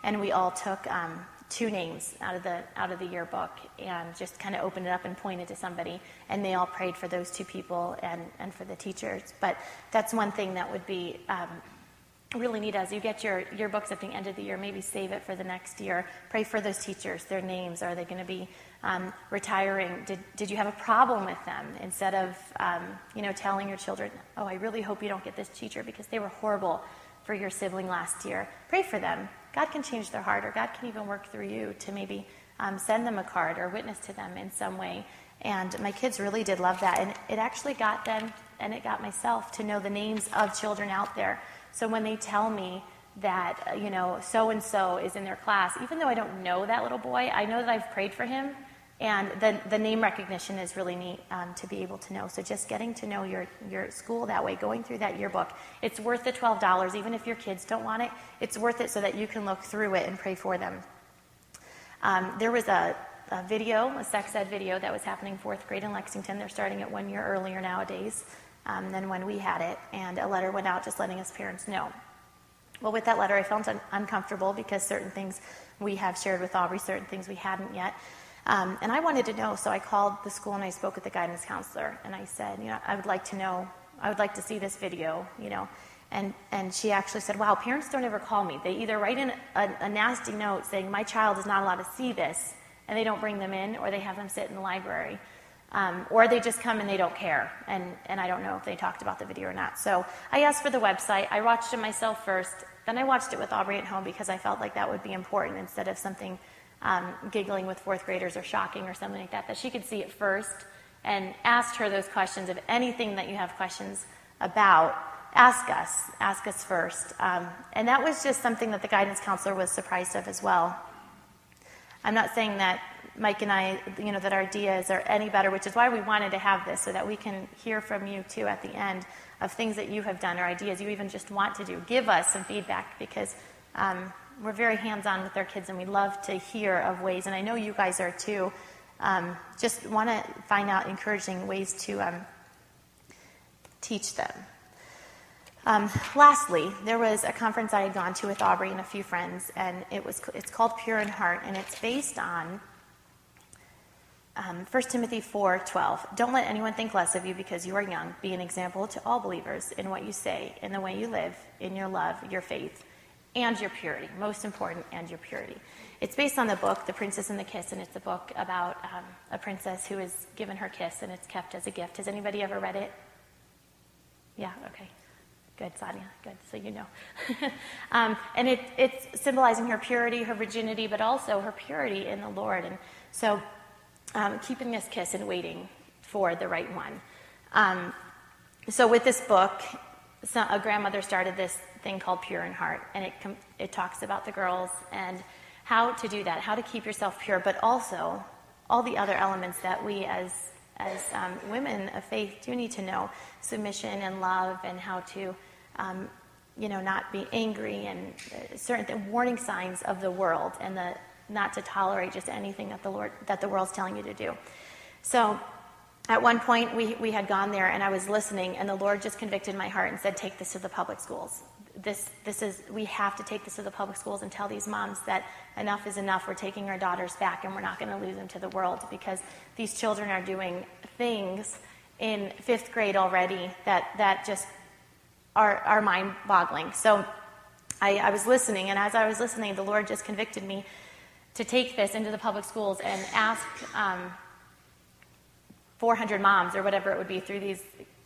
Speaker 2: and we all took um, two names out of the out of the yearbook and just kind of opened it up and pointed to somebody and they all prayed for those two people and and for the teachers. But that's one thing that would be um, really neat as you get your yearbooks at the end of the year maybe save it for the next year. Pray for those teachers their names. Are they going to be um, retiring? Did, did you have a problem with them instead of um, you know telling your children oh i really hope you don't get this teacher because they were horrible for your sibling last year. Pray for them God can change their heart, or God can even work through you to maybe um, send them a card or witness to them in some way. And my kids really did love that. And it actually got them, and it got myself to know the names of children out there. So when they tell me that, uh, you know, so and so is in their class, even though I don't know that little boy, I know that I've prayed for him and the, the name recognition is really neat um, to be able to know. So just getting to know your, your school that way, going through that yearbook, it's worth the $12. Even if your kids don't want it, it's worth it so that you can look through it and pray for them. Um, there was a, a, video, a sex ed video that was happening fourth grade in Lexington. They're starting it one year earlier nowadays um, than when we had it. And a letter went out just letting us parents know. Well, with that letter, I felt un- uncomfortable because certain things we have shared with Aubrey, certain things we hadn't yet. Um, and I wanted to know, so I called the school and I spoke with the guidance counselor, and I said, you know, I would like to know, I would like to see this video, you know. And, and she actually said, wow, parents don't ever call me. They either write in a, a nasty note saying, my child is not allowed to see this, and they don't bring them in, or they have them sit in the library. Um, or they just come and they don't care. And, and I don't know if they talked about the video or not. So I asked for the website. I watched it myself first. Then I watched it with Aubrey at home because I felt like that would be important instead of something um, giggling with fourth graders or shocking or something like that, that she could see it first and asked her those questions. Of anything that you have questions about, ask us. Ask us first. Um, and that was just something that the guidance counselor was surprised of as well. I'm not saying that Mike and I, you know, that our ideas are any better, which is why we wanted to have this, so that we can hear from you too at the end of things that you have done or ideas you even just want to do. Give us some feedback because um, we're very hands on with our kids and we love to hear of ways, and I know you guys are too. Um, just want to find out encouraging ways to um, teach them. Um, lastly, there was a conference I had gone to with Aubrey and a few friends, and it was it's called Pure in Heart, and it's based on um, 1 Timothy 4:12. Don't let anyone think less of you because you are young. Be an example to all believers in what you say, in the way you live, in your love, your faith, and your purity. Most important, and your purity. It's based on the book, The Princess and the Kiss, and it's a book about um, a princess who is given her kiss and it's kept as a gift. Has anybody ever read it? Yeah, okay. Good, Sonia. Good, so you know. um, and it, it's symbolizing her purity, her virginity, but also her purity in the Lord. And so um, keeping this kiss and waiting for the right one. Um, so with this book, so a grandmother started this thing called Pure in Heart, and it, it talks about the girls and how to do that, how to keep yourself pure, but also all the other elements that we as as um, women of faith do need to know. Submission and love and how to um, you know not be angry and uh, certain th- warning signs of the world and the not to tolerate just anything that the lord that the world's telling you to do. So at one point we, we had gone there and i was listening and the lord just convicted my heart and said take this to the public schools this, this is, we have to take this to the public schools and tell these moms that enough is enough. We're taking our daughters back and we're not going to lose them to the world because these children are doing things in fifth grade already that, that just are, are mind boggling. So I, I was listening, and as I was listening, the Lord just convicted me to take this into the public schools and ask um, 400 moms or whatever it would be through these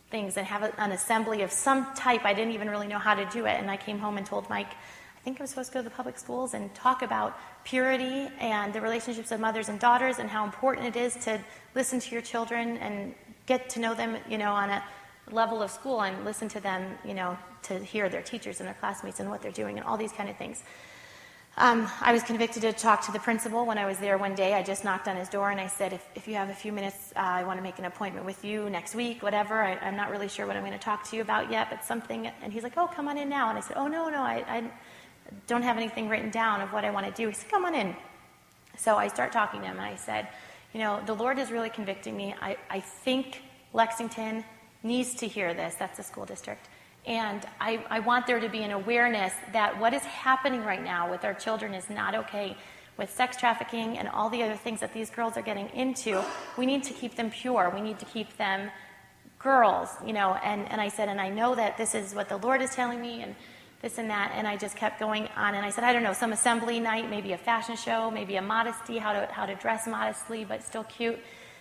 Speaker 2: things and have an assembly of some type. I didn't even really know how to do it. And I came home and told Mike, I think I was supposed to go to the public schools and talk about purity and the relationships of mothers and daughters and how important it is to listen to your children and get to know them, you know, on a level of school and listen to them, you know, to hear their teachers and their classmates and what they're doing and all these kind of things. Um, I was convicted to talk to the principal when I was there one day. I just knocked on his door and I said, if, if you have a few minutes, uh, I want to make an appointment with you next week, whatever. I, am not really sure what I'm going to talk to you about yet, but something. And he's like, oh, come on in now. And I said, oh, no, no, I, I don't have anything written down of what I want to do. He said, come on in. So I start talking to him and I said, you know, the Lord is really convicting me. I, I think Lexington needs to hear this. That's a school district. And I, I want there to be an awareness that what is happening right now with our children is not okay. With sex trafficking and all the other things that these girls are getting into, we need to keep them pure. We need to keep them girls, you know. And, and I said, and I know that this is what the Lord is telling me, and this and that. And I just kept going on. And I said, I don't know, some assembly night, maybe a fashion show, maybe a modesty, how to, how to dress modestly but still cute,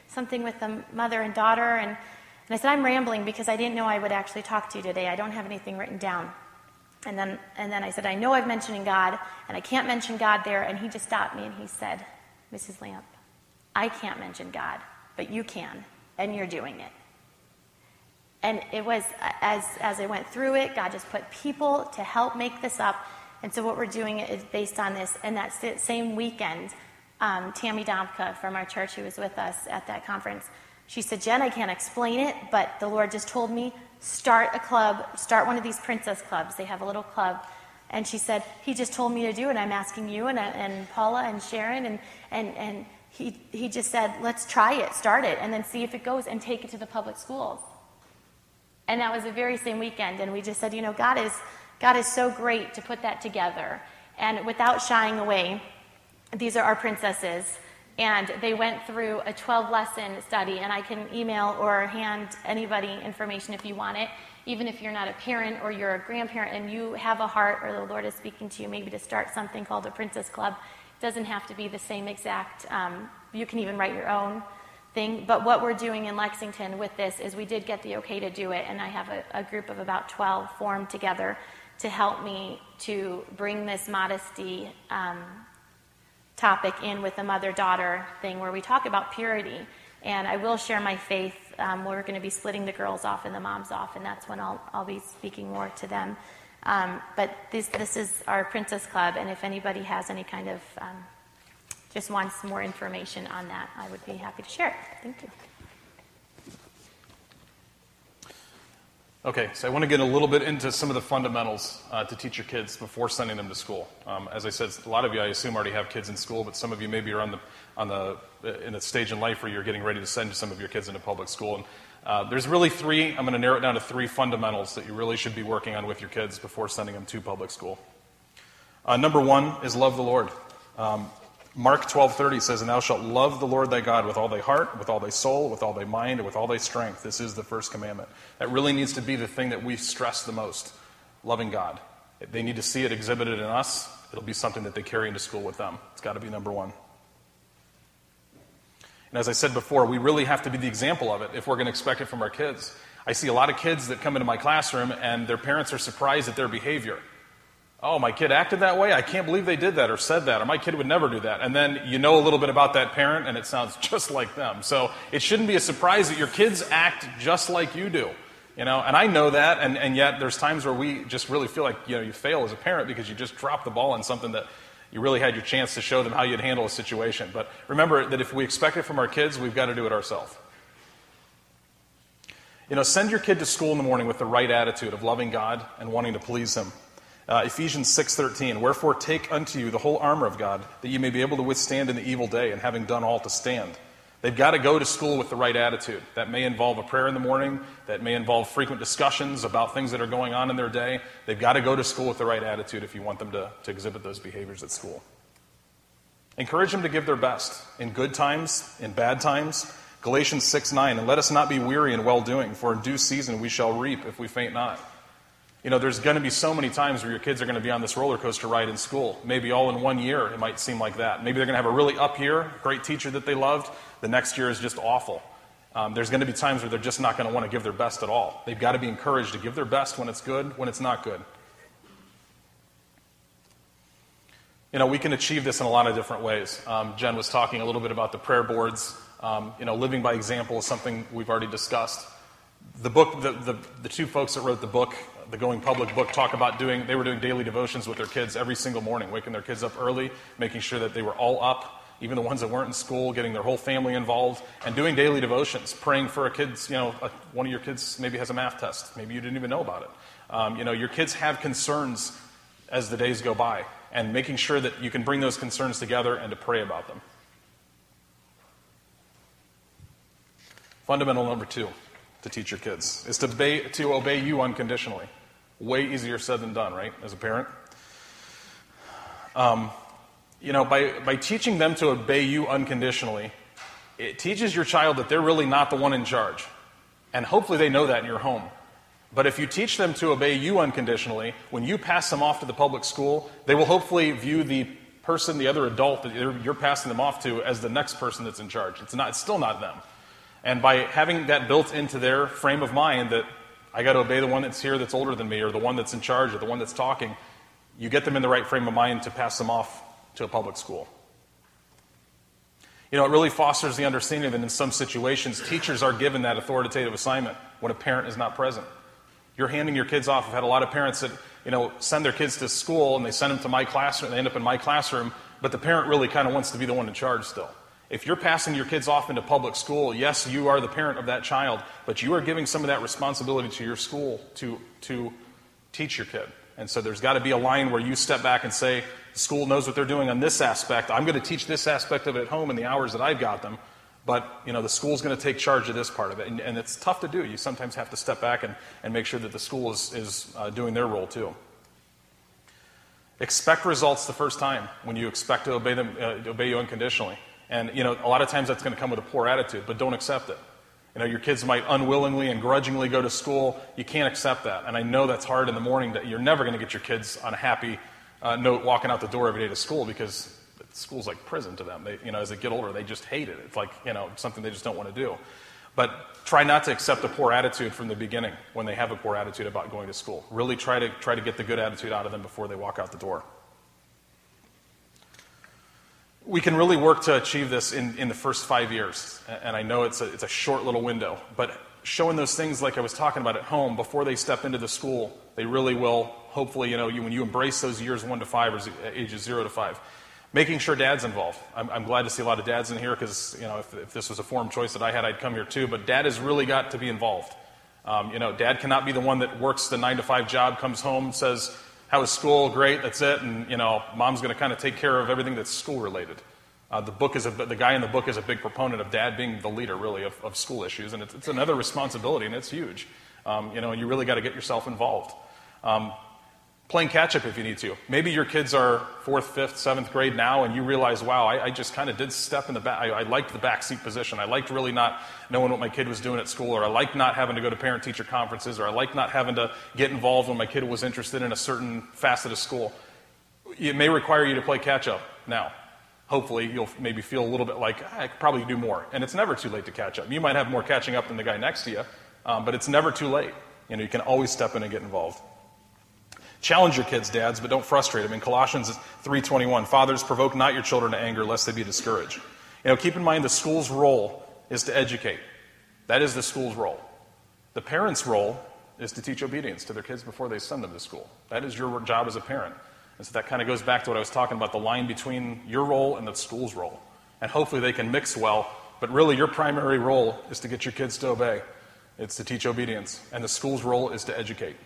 Speaker 2: something with the mother and daughter. And and I said, I'm rambling because I didn't know I would actually talk to you today. I don't have anything written down. And then, and then I said, I know I've mentioned God, and I can't mention God there. And he just stopped me and he said, Mrs. Lamp, I can't mention God, but you can, and you're doing it. And it was, as, as I went through it, God just put people to help make this up. And so what we're doing is based on this. And that same weekend, um, Tammy Domka from our church, who was with us at that conference, she said, Jen, I can't explain it, but the Lord just told me, start a club, start one of these princess clubs. They have a little club. And she said, He just told me to do it. I'm asking you and, and Paula and Sharon. And, and, and he, he just said, Let's try it, start it, and then see if it goes and take it to the public schools. And that was the very same weekend. And we just said, You know, God is, God is so great to put that together. And without shying away, these are our princesses and they went through a 12 lesson study and i can email or hand anybody information if you want it. Even if you're not a parent or you're a grandparent and you have a heart or the lord is speaking to you maybe to start something called a princess club. It doesn't have to be the same exact um, you can even write your own thing. But what we're doing in lexington with this is we did get the okay to do it and i have a, a group of about 12 formed together to help me to bring this modesty um, topic in with the mother daughter thing where we talk about purity. And I will share my faith. Um, we're going to be splitting the girls off and the moms off, and that's when I'll, I'll be speaking more to them. Um, but this, this is our Princess Club, and if anybody has any kind of um, just wants more information on that, I would be happy to share it. Thank you.
Speaker 1: Okay, so I want to get a little bit into some of the fundamentals uh, to teach your kids before sending them to school. Um, as I said, a lot of you, I assume, already have kids in school, but some of you maybe are on the, on the, in a stage in life where you're getting ready to send some of your kids into public school. And uh, there's really three, I'm going to narrow it down to three fundamentals that you really should be working on with your kids before sending them to public school. Uh, number one is love the Lord. Um, Mark 12:30 says, "And thou shalt love the Lord thy God with all thy heart, with all thy soul, with all thy mind, and with all thy strength." This is the first commandment. That really needs to be the thing that we stress the most, loving God. They need to see it exhibited in us. It'll be something that they carry into school with them. It's got to be number 1. And as I said before, we really have to be the example of it if we're going to expect it from our kids. I see a lot of kids that come into my classroom and their parents are surprised at their behavior. Oh, my kid acted that way? I can't believe they did that or said that, or my kid would never do that. And then you know a little bit about that parent, and it sounds just like them. So it shouldn't be a surprise that your kids act just like you do. You know, and I know that, and, and yet there's times where we just really feel like you know you fail as a parent because you just drop the ball on something that you really had your chance to show them how you'd handle a situation. But remember that if we expect it from our kids, we've got to do it ourselves. You know, send your kid to school in the morning with the right attitude of loving God and wanting to please Him. Uh, Ephesians 6:13 Wherefore take unto you the whole armor of God that you may be able to withstand in the evil day and having done all to stand. They've got to go to school with the right attitude. That may involve a prayer in the morning, that may involve frequent discussions about things that are going on in their day. They've got to go to school with the right attitude if you want them to, to exhibit those behaviors at school. Encourage them to give their best in good times, in bad times. Galatians 6 9, and let us not be weary in well doing, for in due season we shall reap if we faint not. You know, there's going to be so many times where your kids are going to be on this roller coaster ride in school. Maybe all in one year, it might seem like that. Maybe they're going to have a really up year, great teacher that they loved. The next year is just awful. Um, there's going to be times where they're just not going to want to give their best at all. They've got to be encouraged to give their best when it's good, when it's not good. You know, we can achieve this in a lot of different ways. Um, Jen was talking a little bit about the prayer boards. Um, you know, living by example is something we've already discussed the book, the, the, the two folks that wrote the book, the Going Public book, talk about doing, they were doing daily devotions with their kids every single morning, waking their kids up early, making sure that they were all up, even the ones that weren't in school, getting their whole family involved, and doing daily devotions, praying for a kid's, you know, a, one of your kids maybe has a math test. Maybe you didn't even know about it. Um, you know, your kids have concerns as the days go by, and making sure that you can bring those concerns together and to pray about them. Fundamental number two to teach your kids is to obey, to obey you unconditionally. Way easier said than done, right, as a parent? Um, you know, by, by teaching them to obey you unconditionally, it teaches your child that they're really not the one in charge. And hopefully they know that in your home. But if you teach them to obey you unconditionally, when you pass them off to the public school, they will hopefully view the person, the other adult that you're passing them off to, as the next person that's in charge. It's, not, it's still not them. And by having that built into their frame of mind that I got to obey the one that's here that's older than me, or the one that's in charge, or the one that's talking, you get them in the right frame of mind to pass them off to a public school. You know, it really fosters the understanding that in some situations, teachers are given that authoritative assignment when a parent is not present. You're handing your kids off. I've had a lot of parents that, you know, send their kids to school and they send them to my classroom, and they end up in my classroom, but the parent really kind of wants to be the one in charge still. If you're passing your kids off into public school, yes, you are the parent of that child, but you are giving some of that responsibility to your school to, to teach your kid. And so there's got to be a line where you step back and say, the school knows what they're doing on this aspect. I'm going to teach this aspect of it at home in the hours that I've got them. But, you know, the school's going to take charge of this part of it. And, and it's tough to do. You sometimes have to step back and, and make sure that the school is, is uh, doing their role too. Expect results the first time when you expect to obey them, uh, obey you unconditionally. And, you know, a lot of times that's going to come with a poor attitude, but don't accept it. You know, your kids might unwillingly and grudgingly go to school. You can't accept that. And I know that's hard in the morning that you're never going to get your kids on a happy uh, note walking out the door every day to school because school's like prison to them. They, you know, as they get older, they just hate it. It's like, you know, something they just don't want to do. But try not to accept a poor attitude from the beginning when they have a poor attitude about going to school. Really try to, try to get the good attitude out of them before they walk out the door. We can really work to achieve this in, in the first five years. And I know it's a, it's a short little window, but showing those things like I was talking about at home before they step into the school, they really will, hopefully, you know, you, when you embrace those years one to five or ages zero to five, making sure dad's involved. I'm, I'm glad to see a lot of dads in here because, you know, if, if, this was a form choice that I had, I'd come here too. But dad has really got to be involved. Um, you know, dad cannot be the one that works the nine to five job, comes home, says, How was school? Great, that's it. And, you know, mom's going to kind of take care of everything that's school related. Uh, the book is a, the guy in the book is a big proponent of dad being the leader, really, of, of school issues, and it's, it's, another responsibility, and it's huge. Um, you know, you really got to get yourself involved. Um, playing catch up if you need to. Maybe your kids are fourth, fifth, seventh grade now, and you realize, wow, I, I just kind of did step in the back. I, I, liked the back seat position. I liked really not knowing what my kid was doing at school, or I liked not having to go to parent teacher conferences, or I liked not having to get involved when my kid was interested in a certain facet of school. It may require you to play catch up now hopefully you'll maybe feel a little bit like ah, I could probably do more. And it's never too late to catch up. You might have more catching up than the guy next to you, um, but it's never too late. You know, you can always step in and get involved. Challenge your kids, dads, but don't frustrate them. In Colossians 3:21, fathers provoke not your children to anger lest they be discouraged. You know, keep in mind the school's role is to educate. That is the school's role. The parent's role is to teach obedience to their kids before they send them to school. That is your job as a parent. And so that kind of goes back to what I was talking about the line between your role and the school's role. And hopefully they can mix well, but really your primary role is to get your kids to obey, it's to teach obedience, and the school's role is to educate.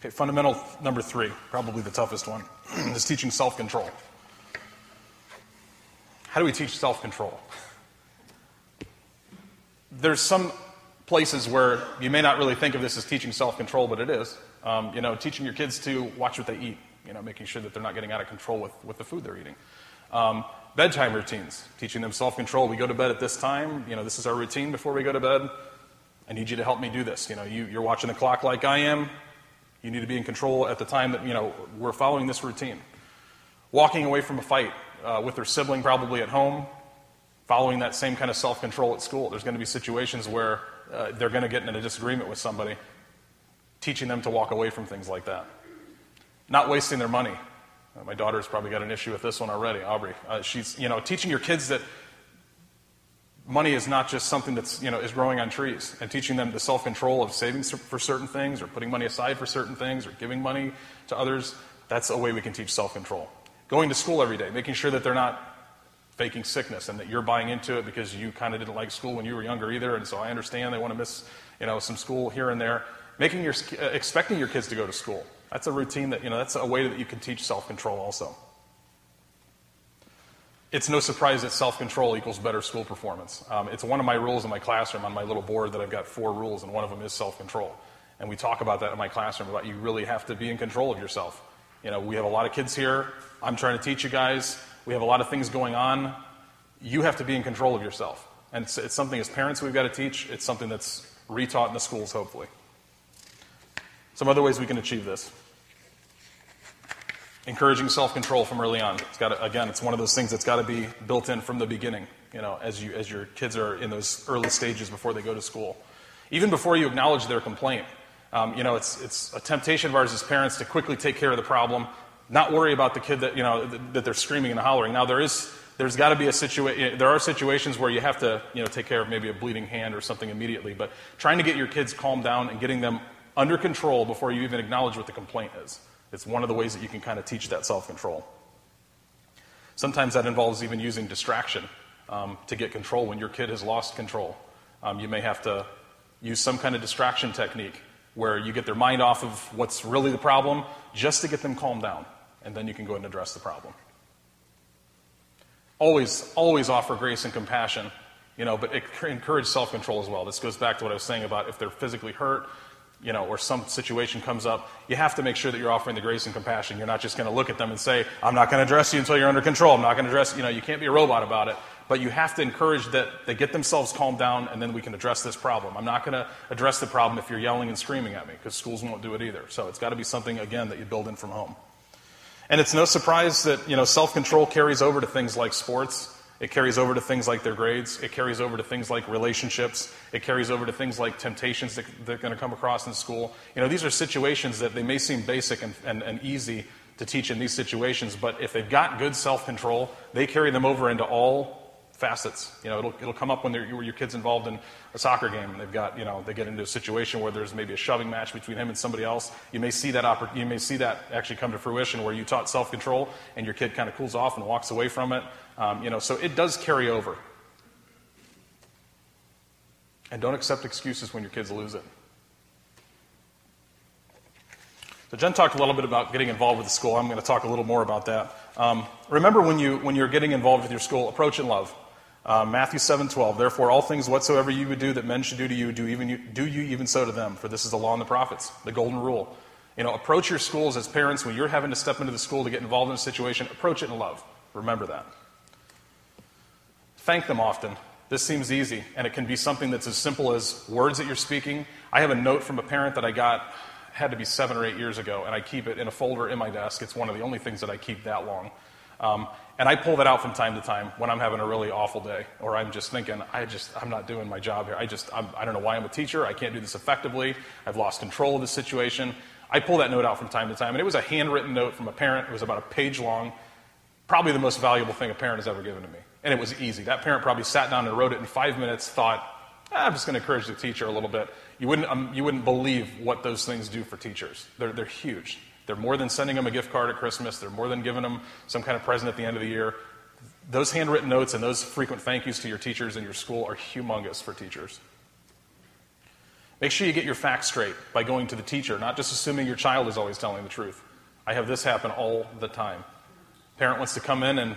Speaker 1: Okay, fundamental number three, probably the toughest one, is teaching self control. How do we teach self control? There's some places where you may not really think of this as teaching self control, but it is. Um, you know, teaching your kids to watch what they eat, you know, making sure that they're not getting out of control with, with the food they're eating. Um, bedtime routines, teaching them self control. We go to bed at this time, you know, this is our routine before we go to bed. I need you to help me do this. You know, you, you're watching the clock like I am. You need to be in control at the time that, you know, we're following this routine. Walking away from a fight uh, with their sibling, probably at home, following that same kind of self control at school. There's going to be situations where uh, they're going to get in a disagreement with somebody teaching them to walk away from things like that. Not wasting their money. Uh, my daughter's probably got an issue with this one already, Aubrey. Uh, she's, you know, teaching your kids that money is not just something that's you know is growing on trees and teaching them the self-control of saving for certain things or putting money aside for certain things or giving money to others. That's a way we can teach self-control. Going to school every day making sure that they're not faking sickness and that you're buying into it because you kind of didn't like school when you were younger either and so i understand they want to miss you know some school here and there. Making your uh, expecting your kids to go to school. That's a routine that you know that's a way that you can teach self-control also it's no surprise that self-control equals better school performance um, it's one of my rules in my classroom on my little board that i've got four rules and one of them is self-control and we talk about that in my classroom about you really have to be in control of yourself you know we have a lot of kids here i'm trying to teach you guys we have a lot of things going on. You have to be in control of yourself. And it's, it's something as parents we've got to teach. It's something that's retaught in the schools, hopefully. Some other ways we can achieve this. Encouraging self-control from early on. It's got to, again, it's one of those things that's got to be built in from the beginning. You know, as you as your kids are in those early stages before they go to school, even before you acknowledge their complaint. Um, you know, it's it's a temptation of ours as parents to quickly take care of the problem not worry about the kid that, you know, that they're screaming and hollering. Now, there is, there's got to be a situation, there are situations where you have to, you know, take care of maybe a bleeding hand or something immediately, but trying to get your kids calmed down and getting them under control before you even acknowledge what the complaint is. It's one of the ways that you can kind of teach that self control. Sometimes that involves even using distraction um, to get control when your kid has lost control. Um, you may have to use some kind of distraction technique where you get their mind off of what's really the problem just to get them calmed down and then you can go and address the problem. Always, always offer grace and compassion, you know, but encourage self control as well. This goes back to what I was saying about if they're physically hurt, you know, or some situation comes up, you have to make sure that you're offering the grace and compassion. You're not just going to look at them and say, I'm not going to address you until you're under control. I'm not going to address, you know, you can't be a robot about it. But you have to encourage that they get themselves calmed down and then we can address this problem. I'm not going to address the problem if you're yelling and screaming at me because schools won't do it either. So it's got to be something, again, that you build in from home. And it's no surprise that, you know, self-control carries over to things like sports. It carries over to things like their grades. It carries over to things like relationships. It carries over to things like temptations that they're going to come across in school. You know, these are situations that they may seem basic and, and, and easy to teach in these situations, but if they've got good self-control, they carry them over into all facets. You know, it'll, it'll come up when your kid's involved in a soccer game and they've got, you know, they get into a situation where there's maybe a shoving match between him and somebody else. You may see that, oppor- you may see that actually come to fruition where you taught self control and your kid kind of cools off and walks away from it. Um, you know, so it does carry over. And don't accept excuses when your kids lose it. So Jen talked a little bit about getting involved with the school. I'm going to talk a little more about that. Um, remember when you when you're getting involved with your school, approach in love. Uh, Matthew 7:12. Therefore, all things whatsoever you would do that men should do to you, do even you, do you even so to them. For this is the law and the prophets, the golden rule. You know, approach your schools as parents when you're having to step into the school to get involved in a situation. Approach it in love. Remember that. Thank them often. This seems easy, and it can be something that's as simple as words that you're speaking. I have a note from a parent that I got had to be seven or eight years ago, and I keep it in a folder in my desk. It's one of the only things that I keep that long. Um, and I pull that out from time to time when I'm having a really awful day, or I'm just thinking, I just, I'm not doing my job here. I just, I'm, I do not know why I'm a teacher. I can't do this effectively. I've lost control of the situation. I pull that note out from time to time, and it was a handwritten note from a parent. It was about a page long. Probably the most valuable thing a parent has ever given to me. And it was easy. That parent probably sat down and wrote it in five minutes, thought, ah, I'm just going to encourage the teacher a little bit. You wouldn't, um, you wouldn't believe what those things do for teachers. They're, they're huge. They're more than sending them a gift card at Christmas. They're more than giving them some kind of present at the end of the year. Those handwritten notes and those frequent thank yous to your teachers in your school are humongous for teachers. Make sure you get your facts straight by going to the teacher, not just assuming your child is always telling the truth. I have this happen all the time. Parent wants to come in and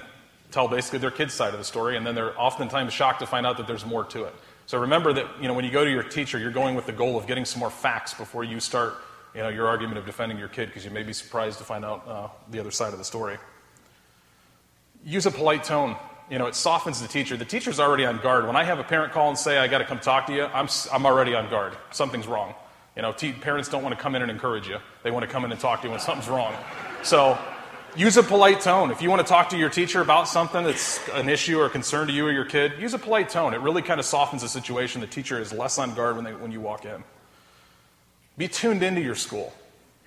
Speaker 1: tell basically their kid's side of the story, and then they're oftentimes shocked to find out that there's more to it. So remember that you know, when you go to your teacher, you're going with the goal of getting some more facts before you start you know, your argument of defending your kid because you may be surprised to find out uh, the other side of the story. Use a polite tone. You know, it softens the teacher. The teacher's already on guard. When I have a parent call and say, I got to come talk to you, I'm, I'm already on guard. Something's wrong. You know, parents don't want to come in and encourage you. They want to come in and talk to you when something's wrong. So use a polite tone. If you want to talk to your teacher about something that's an issue or a concern to you or your kid, use a polite tone. It really kind of softens the situation. The teacher is less on guard when, they, when you walk in. Be tuned into your school.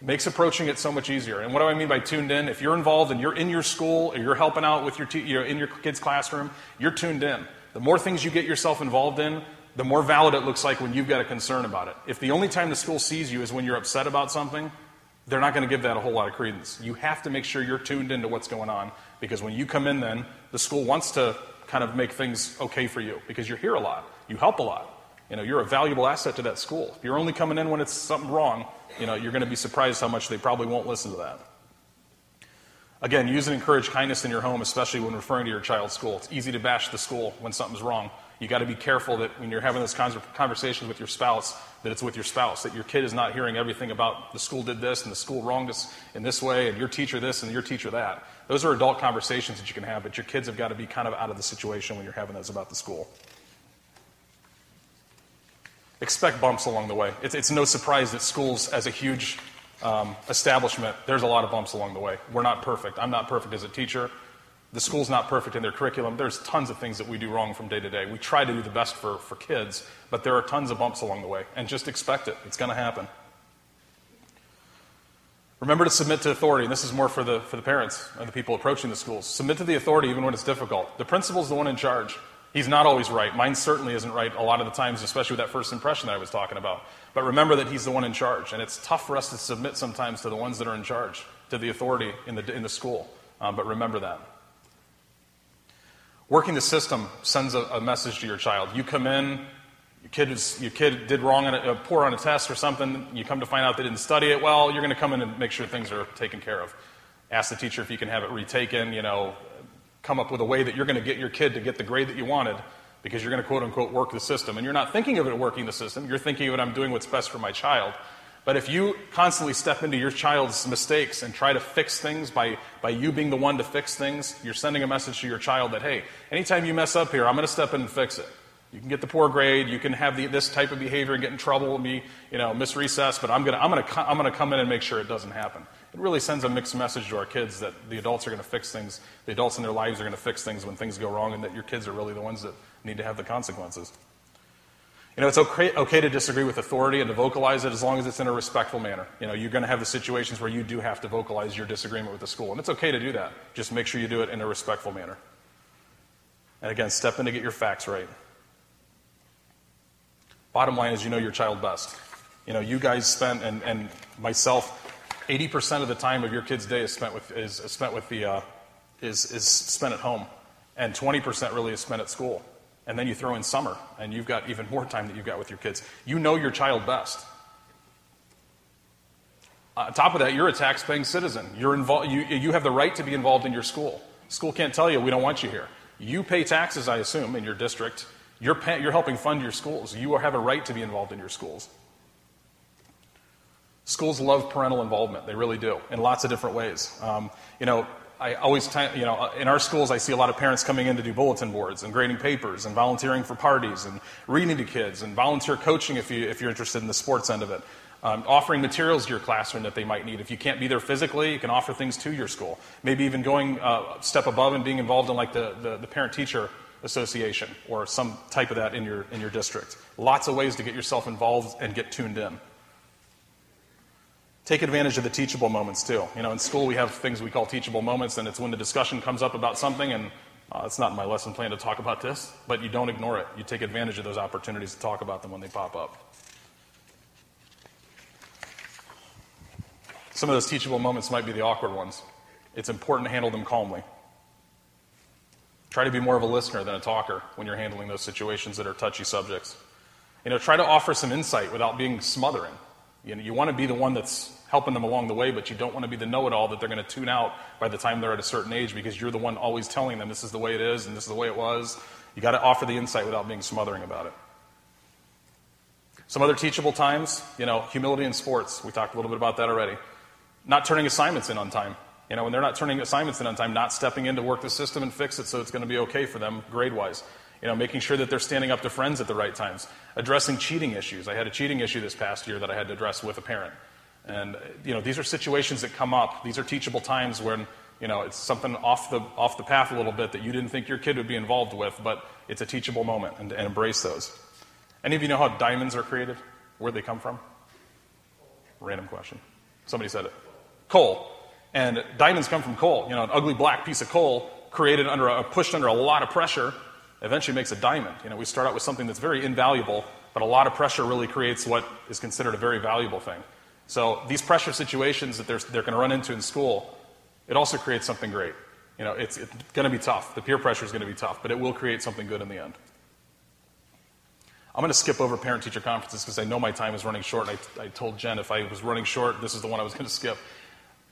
Speaker 1: Makes approaching it so much easier. And what do I mean by tuned in? If you're involved and you're in your school or you're helping out with your te- you're in your kid's classroom, you're tuned in. The more things you get yourself involved in, the more valid it looks like when you've got a concern about it. If the only time the school sees you is when you're upset about something, they're not going to give that a whole lot of credence. You have to make sure you're tuned into what's going on because when you come in, then the school wants to kind of make things okay for you because you're here a lot, you help a lot. You know, you're a valuable asset to that school. If you're only coming in when it's something wrong, you know, you're going to be surprised how much they probably won't listen to that. Again, use and encourage kindness in your home, especially when referring to your child's school. It's easy to bash the school when something's wrong. You got to be careful that when you're having those kinds of conversations with your spouse, that it's with your spouse, that your kid is not hearing everything about the school did this and the school wronged us in this way and your teacher this and your teacher that. Those are adult conversations that you can have, but your kids have got to be kind of out of the situation when you're having those about the school. Expect bumps along the way. It's, it's no surprise that schools, as a huge um, establishment, there's a lot of bumps along the way. We're not perfect. I'm not perfect as a teacher. The school's not perfect in their curriculum. There's tons of things that we do wrong from day to day. We try to do the best for, for kids, but there are tons of bumps along the way. And just expect it. It's going to happen. Remember to submit to authority, and this is more for the, for the parents and the people approaching the schools. Submit to the authority even when it's difficult. The principal's the one in charge. He's not always right. Mine certainly isn't right a lot of the times, especially with that first impression that I was talking about. But remember that he's the one in charge, and it's tough for us to submit sometimes to the ones that are in charge, to the authority in the, in the school. Um, but remember that. Working the system sends a, a, message to your child. You come in, your kid, is, your kid did wrong on a, poor on a test or something, you come to find out they didn't study it well, you're going to come in and make sure things are taken care of. Ask the teacher if you can have it retaken, you know, come up with a way that you're going to get your kid to get the grade that you wanted because you're going to quote unquote work the system. And you're not thinking of it working the system, you're thinking of it, I'm doing what's best for my child. But if you constantly step into your child's mistakes and try to fix things by, by you being the one to fix things, you're sending a message to your child that, hey, anytime you mess up here, I'm going to step in and fix it. You can get the poor grade, you can have the, this type of behavior and get in trouble and be, you know, miss recess, but I'm going to I'm to I'm going to come in and make sure it doesn't happen it really sends a mixed message to our kids that the adults are going to fix things, the adults in their lives are going to fix things when things go wrong, and that your kids are really the ones that need to have the consequences. You know, it's okay, okay to disagree with authority and to vocalize it as long as it's in a respectful manner. You know, you're going to have the situations where you do have to vocalize your disagreement with the school, and it's okay to do that. Just make sure you do it in a respectful manner. And again, step in to get your facts right. Bottom line is, you know your child best. You know, you guys spent, and, and myself, 80% of the time of your kid's day is spent with, is, is spent with the, uh, is, is spent at home. And 20% really is spent at school. And then you throw in summer, and you've got even more time that you've got with your kids. You know your child best. On top of that, you're a tax-paying citizen. You're involved, you, you have the right to be involved in your school. School can't tell you, we don't want you here. You pay taxes, I assume, in your district. You're, pay, you're helping fund your schools. You have a right to be involved in your schools. Schools love parental involvement. They really do, in lots of different ways. Um, you know, I always, t- you know, in our schools, I see a lot of parents coming in to do bulletin boards and grading papers and volunteering for parties and reading to kids and volunteer coaching if, you, if you're interested in the sports end of it. Um, offering materials to your classroom that they might need. If you can't be there physically, you can offer things to your school. Maybe even going uh, step above and being involved in like the, the, the parent teacher association or some type of that in your, in your district. Lots of ways to get yourself involved and get tuned in. Take advantage of the teachable moments too. You know, in school we have things we call teachable moments, and it's when the discussion comes up about something, and uh, it's not in my lesson plan to talk about this, but you don't ignore it. You take advantage of those opportunities to talk about them when they pop up. Some of those teachable moments might be the awkward ones. It's important to handle them calmly. Try to be more of a listener than a talker when you're handling those situations that are touchy subjects. You know, try to offer some insight without being smothering. You, know, you want to be the one that's helping them along the way, but you don't want to be the know it all that they're going to tune out by the time they're at a certain age because you're the one always telling them this is the way it is and this is the way it was. You got to offer the insight without being smothering about it. Some other teachable times, you know, humility in sports. We talked a little bit about that already. Not turning assignments in on time. You know, when they're not turning assignments in on time, not stepping in to work the system and fix it so it's going to be okay for them grade wise. You know, making sure that they're standing up to friends at the right times. Addressing cheating issues. I had a cheating issue this past year that I had to address with a parent. And, you know, these are situations that come up. These are teachable times when, you know, it's something off the, off the path a little bit that you didn't think your kid would be involved with, but it's a teachable moment, and, and embrace those. Any of you know how diamonds are created? Where'd they come from? Random question. Somebody said it. Coal. And diamonds come from coal. You know, an ugly black piece of coal created under a, pushed under a lot of pressure eventually makes a diamond. You know, we start out with something that's very invaluable, but a lot of pressure really creates what is considered a very valuable thing. So these pressure situations that they're, they're going to run into in school, it also creates something great. You know, it's, it's going to be tough. The peer pressure is going to be tough, but it will create something good in the end. I'm going to skip over parent teacher conferences because I know my time is running short. And I, I told Jen if I was running short, this is the one I was going to skip.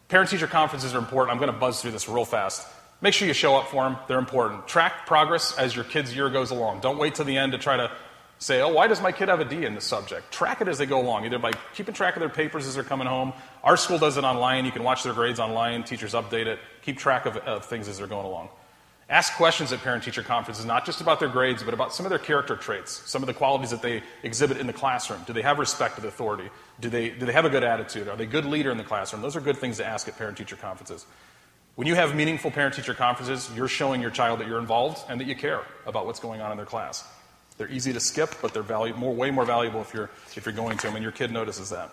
Speaker 1: Parent teacher conferences are important. I'm going to buzz through this real fast. Make sure you show up for them, they're important. Track progress as your kid's year goes along. Don't wait till the end to try to say, oh, why does my kid have a D in this subject? Track it as they go along, either by keeping track of their papers as they're coming home. Our school does it online. You can watch their grades online, teachers update it. Keep track of, of things as they're going along. Ask questions at parent teacher conferences, not just about their grades, but about some of their character traits, some of the qualities that they exhibit in the classroom. Do they have respect of authority? Do they, do they have a good attitude? Are they a good leader in the classroom? Those are good things to ask at parent teacher conferences. When you have meaningful parent teacher conferences, you're showing your child that you're involved and that you care about what's going on in their class. They're easy to skip, but they're value, more, way more valuable if you're, if you're going to them, and your kid notices that.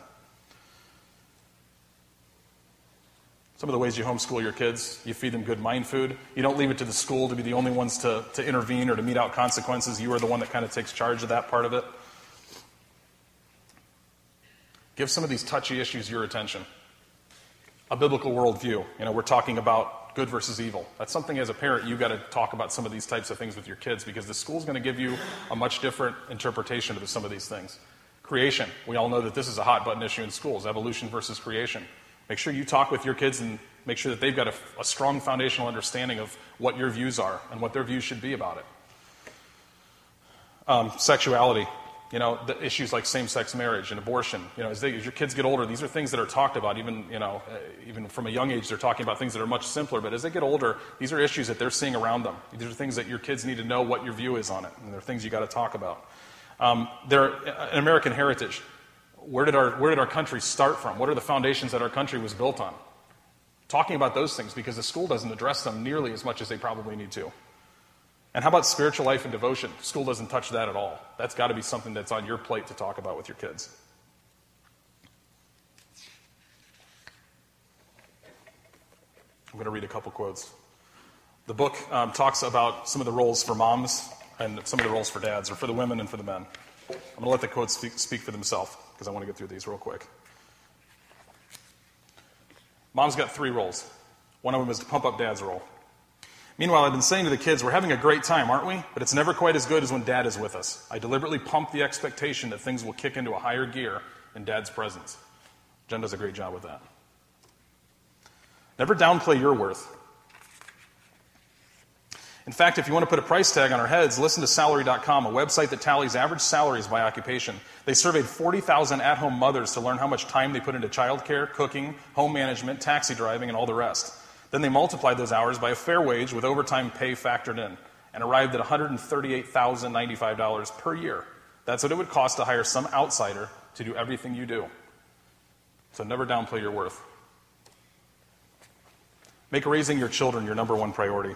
Speaker 1: Some of the ways you homeschool your kids, you feed them good mind food. You don't leave it to the school to be the only ones to, to intervene or to mete out consequences. You are the one that kind of takes charge of that part of it. Give some of these touchy issues your attention. A biblical worldview. You know, we're talking about good versus evil. That's something as a parent you've got to talk about some of these types of things with your kids because the school's going to give you a much different interpretation of some of these things. Creation. We all know that this is a hot button issue in schools evolution versus creation. Make sure you talk with your kids and make sure that they've got a, a strong foundational understanding of what your views are and what their views should be about it. Um, sexuality. You know, the issues like same-sex marriage and abortion. You know, as, they, as, your kids get older, these are things that are talked about. Even you know, uh, even from a young age, they're talking about things that are much simpler. But as they get older, these are issues that they're seeing around them. These are things that your kids need to know what your view is on it, and they're things you got to talk about. Um, they're uh, an American heritage. Where did our where did our country start from? What are the foundations that our country was built on? Talking about those things because the school doesn't address them nearly as much as they probably need to. And how about spiritual life and devotion? School doesn't touch that at all. That's got to be something that's on your plate to talk about with your kids. I'm going to read a couple quotes. The book um, talks about some of the roles for moms and some of the roles for dads, or for the women and for the men. I'm going to let the quotes speak, speak for themselves because I want to get through these real quick. Mom's got three roles. One of them is to pump up dad's role. Meanwhile, I've been saying to the kids, we're having a great time, aren't we? But it's never quite as good as when dad is with us. I deliberately pump the expectation that things will kick into a higher gear in dad's presence. Jen does a great job with that. Never downplay your worth. In fact, if you want to put a price tag on our heads, listen to salary.com, a website that tallies average salaries by occupation. They surveyed 40,000 at home mothers to learn how much time they put into childcare, cooking, home management, taxi driving, and all the rest. Then they multiplied those hours by a fair wage with overtime pay factored in and arrived at $138,095 per year. That's what it would cost to hire some outsider to do everything you do. So never downplay your worth. Make raising your children your number one priority.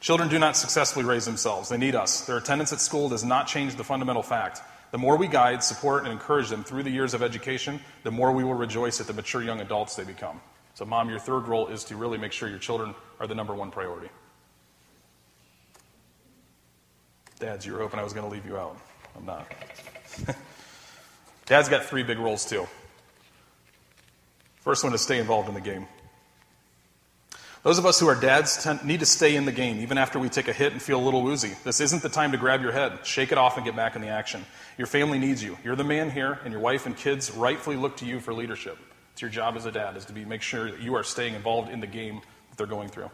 Speaker 1: Children do not successfully raise themselves. They need us. Their attendance at school does not change the fundamental fact the more we guide, support, and encourage them through the years of education, the more we will rejoice at the mature young adults they become. So, mom, your third role is to really make sure your children are the number one priority. Dads, you were hoping I was going to leave you out. I'm not. Dad's got three big roles, too. First one is stay involved in the game. Those of us who are dads need to stay in the game, even after we take a hit and feel a little woozy. This isn't the time to grab your head. Shake it off and get back in the action. Your family needs you. You're the man here, and your wife and kids rightfully look to you for leadership. It's your job as a dad, is to be make sure that you are staying involved in the game that they're going through.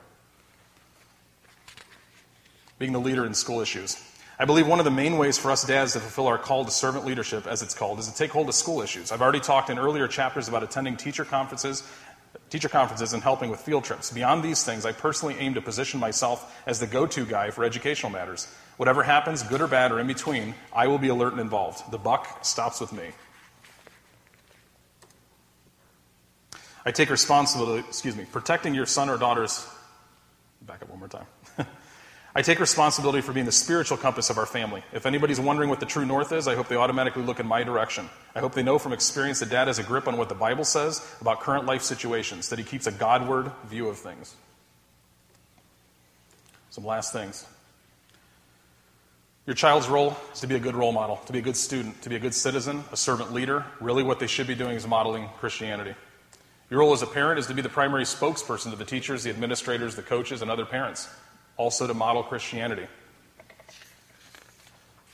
Speaker 1: Being the leader in school issues. I believe one of the main ways for us dads to fulfill our call to servant leadership, as it's called, is to take hold of school issues. I've already talked in earlier chapters about attending teacher conferences teacher conferences and helping with field trips. Beyond these things, I personally aim to position myself as the go to guy for educational matters. Whatever happens, good or bad or in between, I will be alert and involved. The buck stops with me. I take responsibility, excuse me, protecting your son or daughter's. Back up one more time. I take responsibility for being the spiritual compass of our family. If anybody's wondering what the true north is, I hope they automatically look in my direction. I hope they know from experience that dad has a grip on what the Bible says about current life situations, that he keeps a Godward view of things. Some last things. Your child's role is to be a good role model, to be a good student, to be a good citizen, a servant leader. Really, what they should be doing is modeling Christianity. Your role as a parent is to be the primary spokesperson to the teachers, the administrators, the coaches, and other parents, also to model Christianity.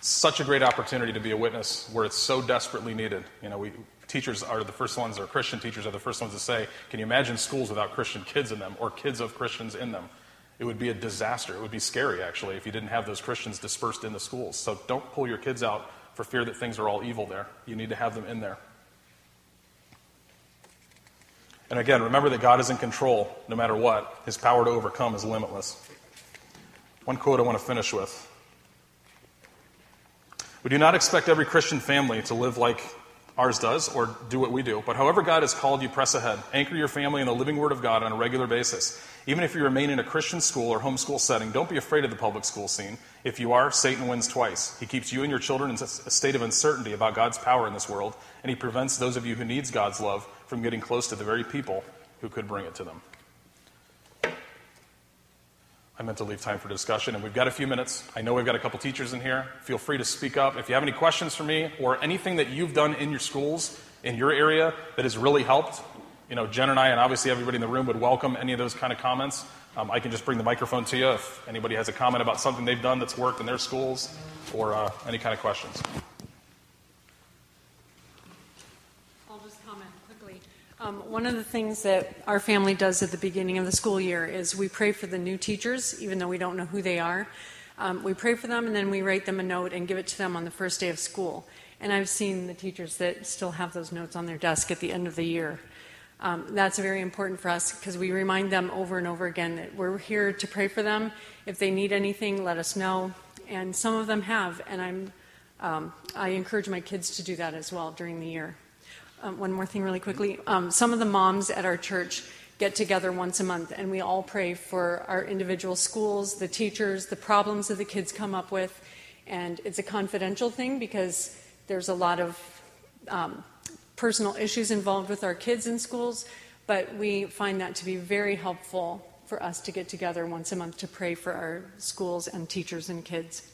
Speaker 1: Such a great opportunity to be a witness where it's so desperately needed. You know, we, teachers are the first ones, or Christian teachers are the first ones to say, Can you imagine schools without Christian kids in them, or kids of Christians in them? It would be a disaster. It would be scary, actually, if you didn't have those Christians dispersed in the schools. So don't pull your kids out for fear that things are all evil there. You need to have them in there. And again, remember that God is in control no matter what. His power to overcome is limitless. One quote I want to finish with. We do not expect every Christian family to live like ours does or do what we do, but however God has called you, press ahead. Anchor your family in the living Word of God on a regular basis. Even if you remain in a Christian school or homeschool setting, don't be afraid of the public school scene. If you are, Satan wins twice. He keeps you and your children in a state of uncertainty about God's power in this world, and he prevents those of you who needs God's love from getting close to the very people who could bring it to them. I meant to leave time for discussion, and we've got a few minutes. I know we've got a couple teachers in here. Feel free to speak up. If you have any questions for me or anything that you've done in your schools, in your area, that has really helped, you know, Jen and I, and obviously everybody in the room would welcome any of those kind of comments. Um, I can just bring the microphone to you if anybody has a comment about something they've done that's worked in their schools or uh, any kind of questions.
Speaker 3: Um, one of the things that our family does at the beginning of the school year is we pray for the new teachers, even though we don't know who they are. Um, we pray for them and then we write them a note and give it to them on the first day of school. And I've seen the teachers that still have those notes on their desk at the end of the year. Um, that's very important for us because we remind them over and over again that we're here to pray for them. If they need anything, let us know. And some of them have, and I'm, um, I encourage my kids to do that as well during the year um, one more thing really quickly. Um, some of the moms at our church get together once a month and we all pray for our individual schools, the teachers, the problems that the kids come up with. And it's a confidential thing because there's a lot of um, personal issues involved with our kids in schools, but we find that to be very helpful for us to get together once a month to pray for our schools and teachers and kids.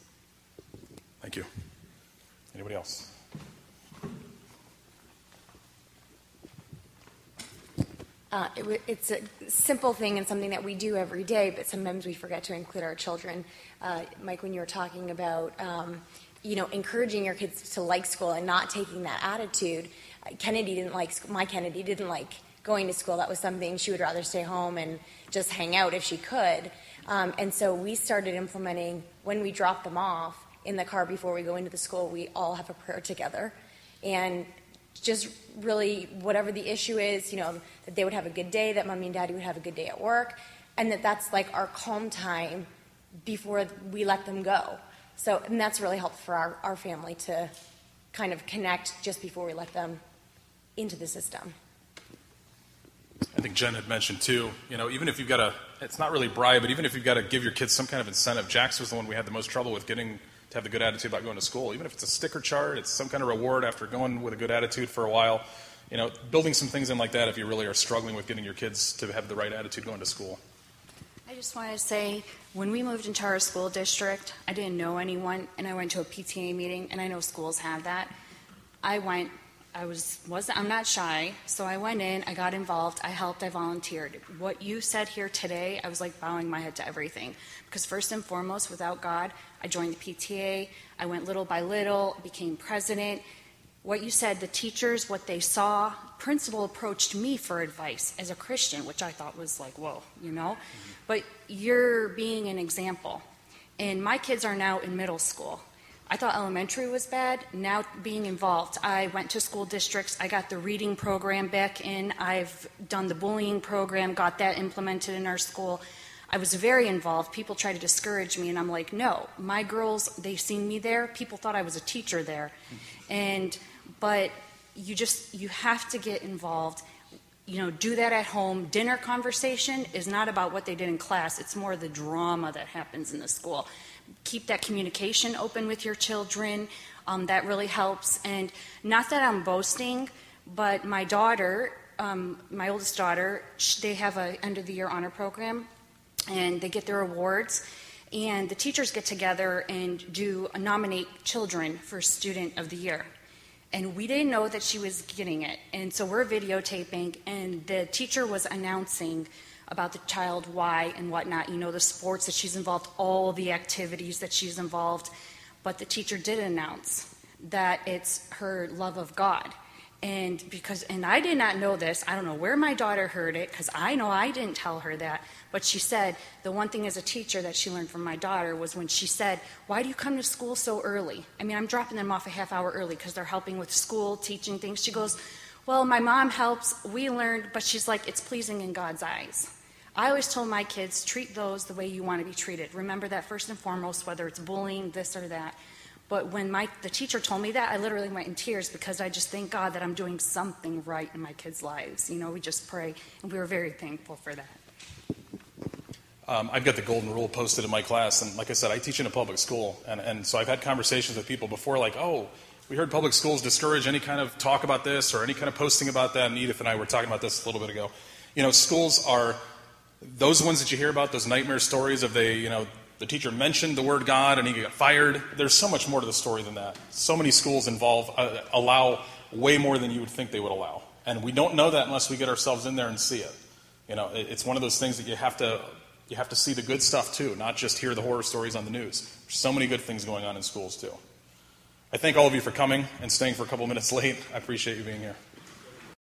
Speaker 1: Thank you. Anybody else?
Speaker 4: Uh, it, it's a simple thing and something that we do every day, but sometimes we forget to include our children. Uh, Mike, when you were talking about, um, you know, encouraging your kids to like school and not taking that attitude, uh, Kennedy didn't like my Kennedy didn't like going to school. That was something she would rather stay home and just hang out if she could. Um, and so we started implementing when we drop them off in the car before we go into the school. We all have a prayer together, and just really whatever the issue is, you know, that they would have a good day, that mommy and daddy would have a good day at work, and that that's like our calm time before we let them go. So, and that's really helpful for our, our family to kind of connect just before we let them into the system.
Speaker 1: I think Jen had mentioned too, you know, even if you've got a, it's not really bribe, but even if you've got to give your kids some kind of incentive, Jax was the one we had the most trouble with getting to have the good attitude about going to school. Even if it's a sticker chart, it's some kind of reward after going with a good attitude for a while. You know, building some things in like that if you really are struggling with getting your kids to have the right attitude going to school.
Speaker 5: I just wanted to say, when we moved into our school district, I didn't know anyone, and I went to a PTA meeting, and I know schools have that. I went I was wasn't I'm not shy, so I went in, I got involved, I helped, I volunteered. What you said here today, I was like bowing my head to everything because first and foremost, without God, I joined the PTA. I went little by little, became president. What you said, the teachers, what they saw, principal approached me for advice as a Christian, which I thought was like, whoa, you know. Mm-hmm. But you're being an example. And my kids are now in middle school. I thought elementary was bad. Now being involved, I went to school districts. I got the reading program back in. I've done the bullying program, got that implemented in our school. I was very involved. People try to discourage me, and I'm like, no. My girls, they've seen me there. People thought I was a teacher there, and but you just you have to get involved. You know, do that at home. Dinner conversation is not about what they did in class. It's more the drama that happens in the school keep that communication open with your children. Um, that really helps. And not that I'm boasting, but my daughter, um, my oldest daughter, they have a end of the year honor program, and they get their awards. and the teachers get together and do nominate children for Student of the Year. And we didn't know that she was getting it. And so we're videotaping, and the teacher was announcing about the child, why and whatnot, you know, the sports that she's involved, all the activities that she's involved. But the teacher did announce that it's her love of God. And because, and I did not know this, I don't know where my daughter heard it, because I know I didn't tell her that, but she said the one thing as a teacher that she learned from my daughter was when she said, Why do you come to school so early? I mean, I'm dropping them off a half hour early because they're helping with school, teaching things. She goes, Well, my mom helps, we learned, but she's like, It's pleasing in God's eyes. I always told my kids, treat those the way you want to be treated. Remember that first and foremost, whether it's bullying, this or that. But when my, the teacher told me that, I literally went in tears because I just thank God that I'm doing something right in my kids' lives. You know, we just pray, and we were very thankful for that.
Speaker 1: Um, I've got the golden rule posted in my class, and like I said, I teach in a public school, and, and so I've had conversations with people before, like, oh, we heard public schools discourage any kind of talk about this or any kind of posting about that, and Edith and I were talking about this a little bit ago. You know, schools are those ones that you hear about, those nightmare stories of they, you know, the teacher mentioned the word God and he got fired. There's so much more to the story than that. So many schools involve uh, allow way more than you would think they would allow, and we don't know that unless we get ourselves in there and see it. You know, it, it's one of those things that you have to you have to see the good stuff too, not just hear the horror stories on the news. There's so many good things going on in schools too. I thank all of you for coming and staying for a couple minutes late. I appreciate you being here.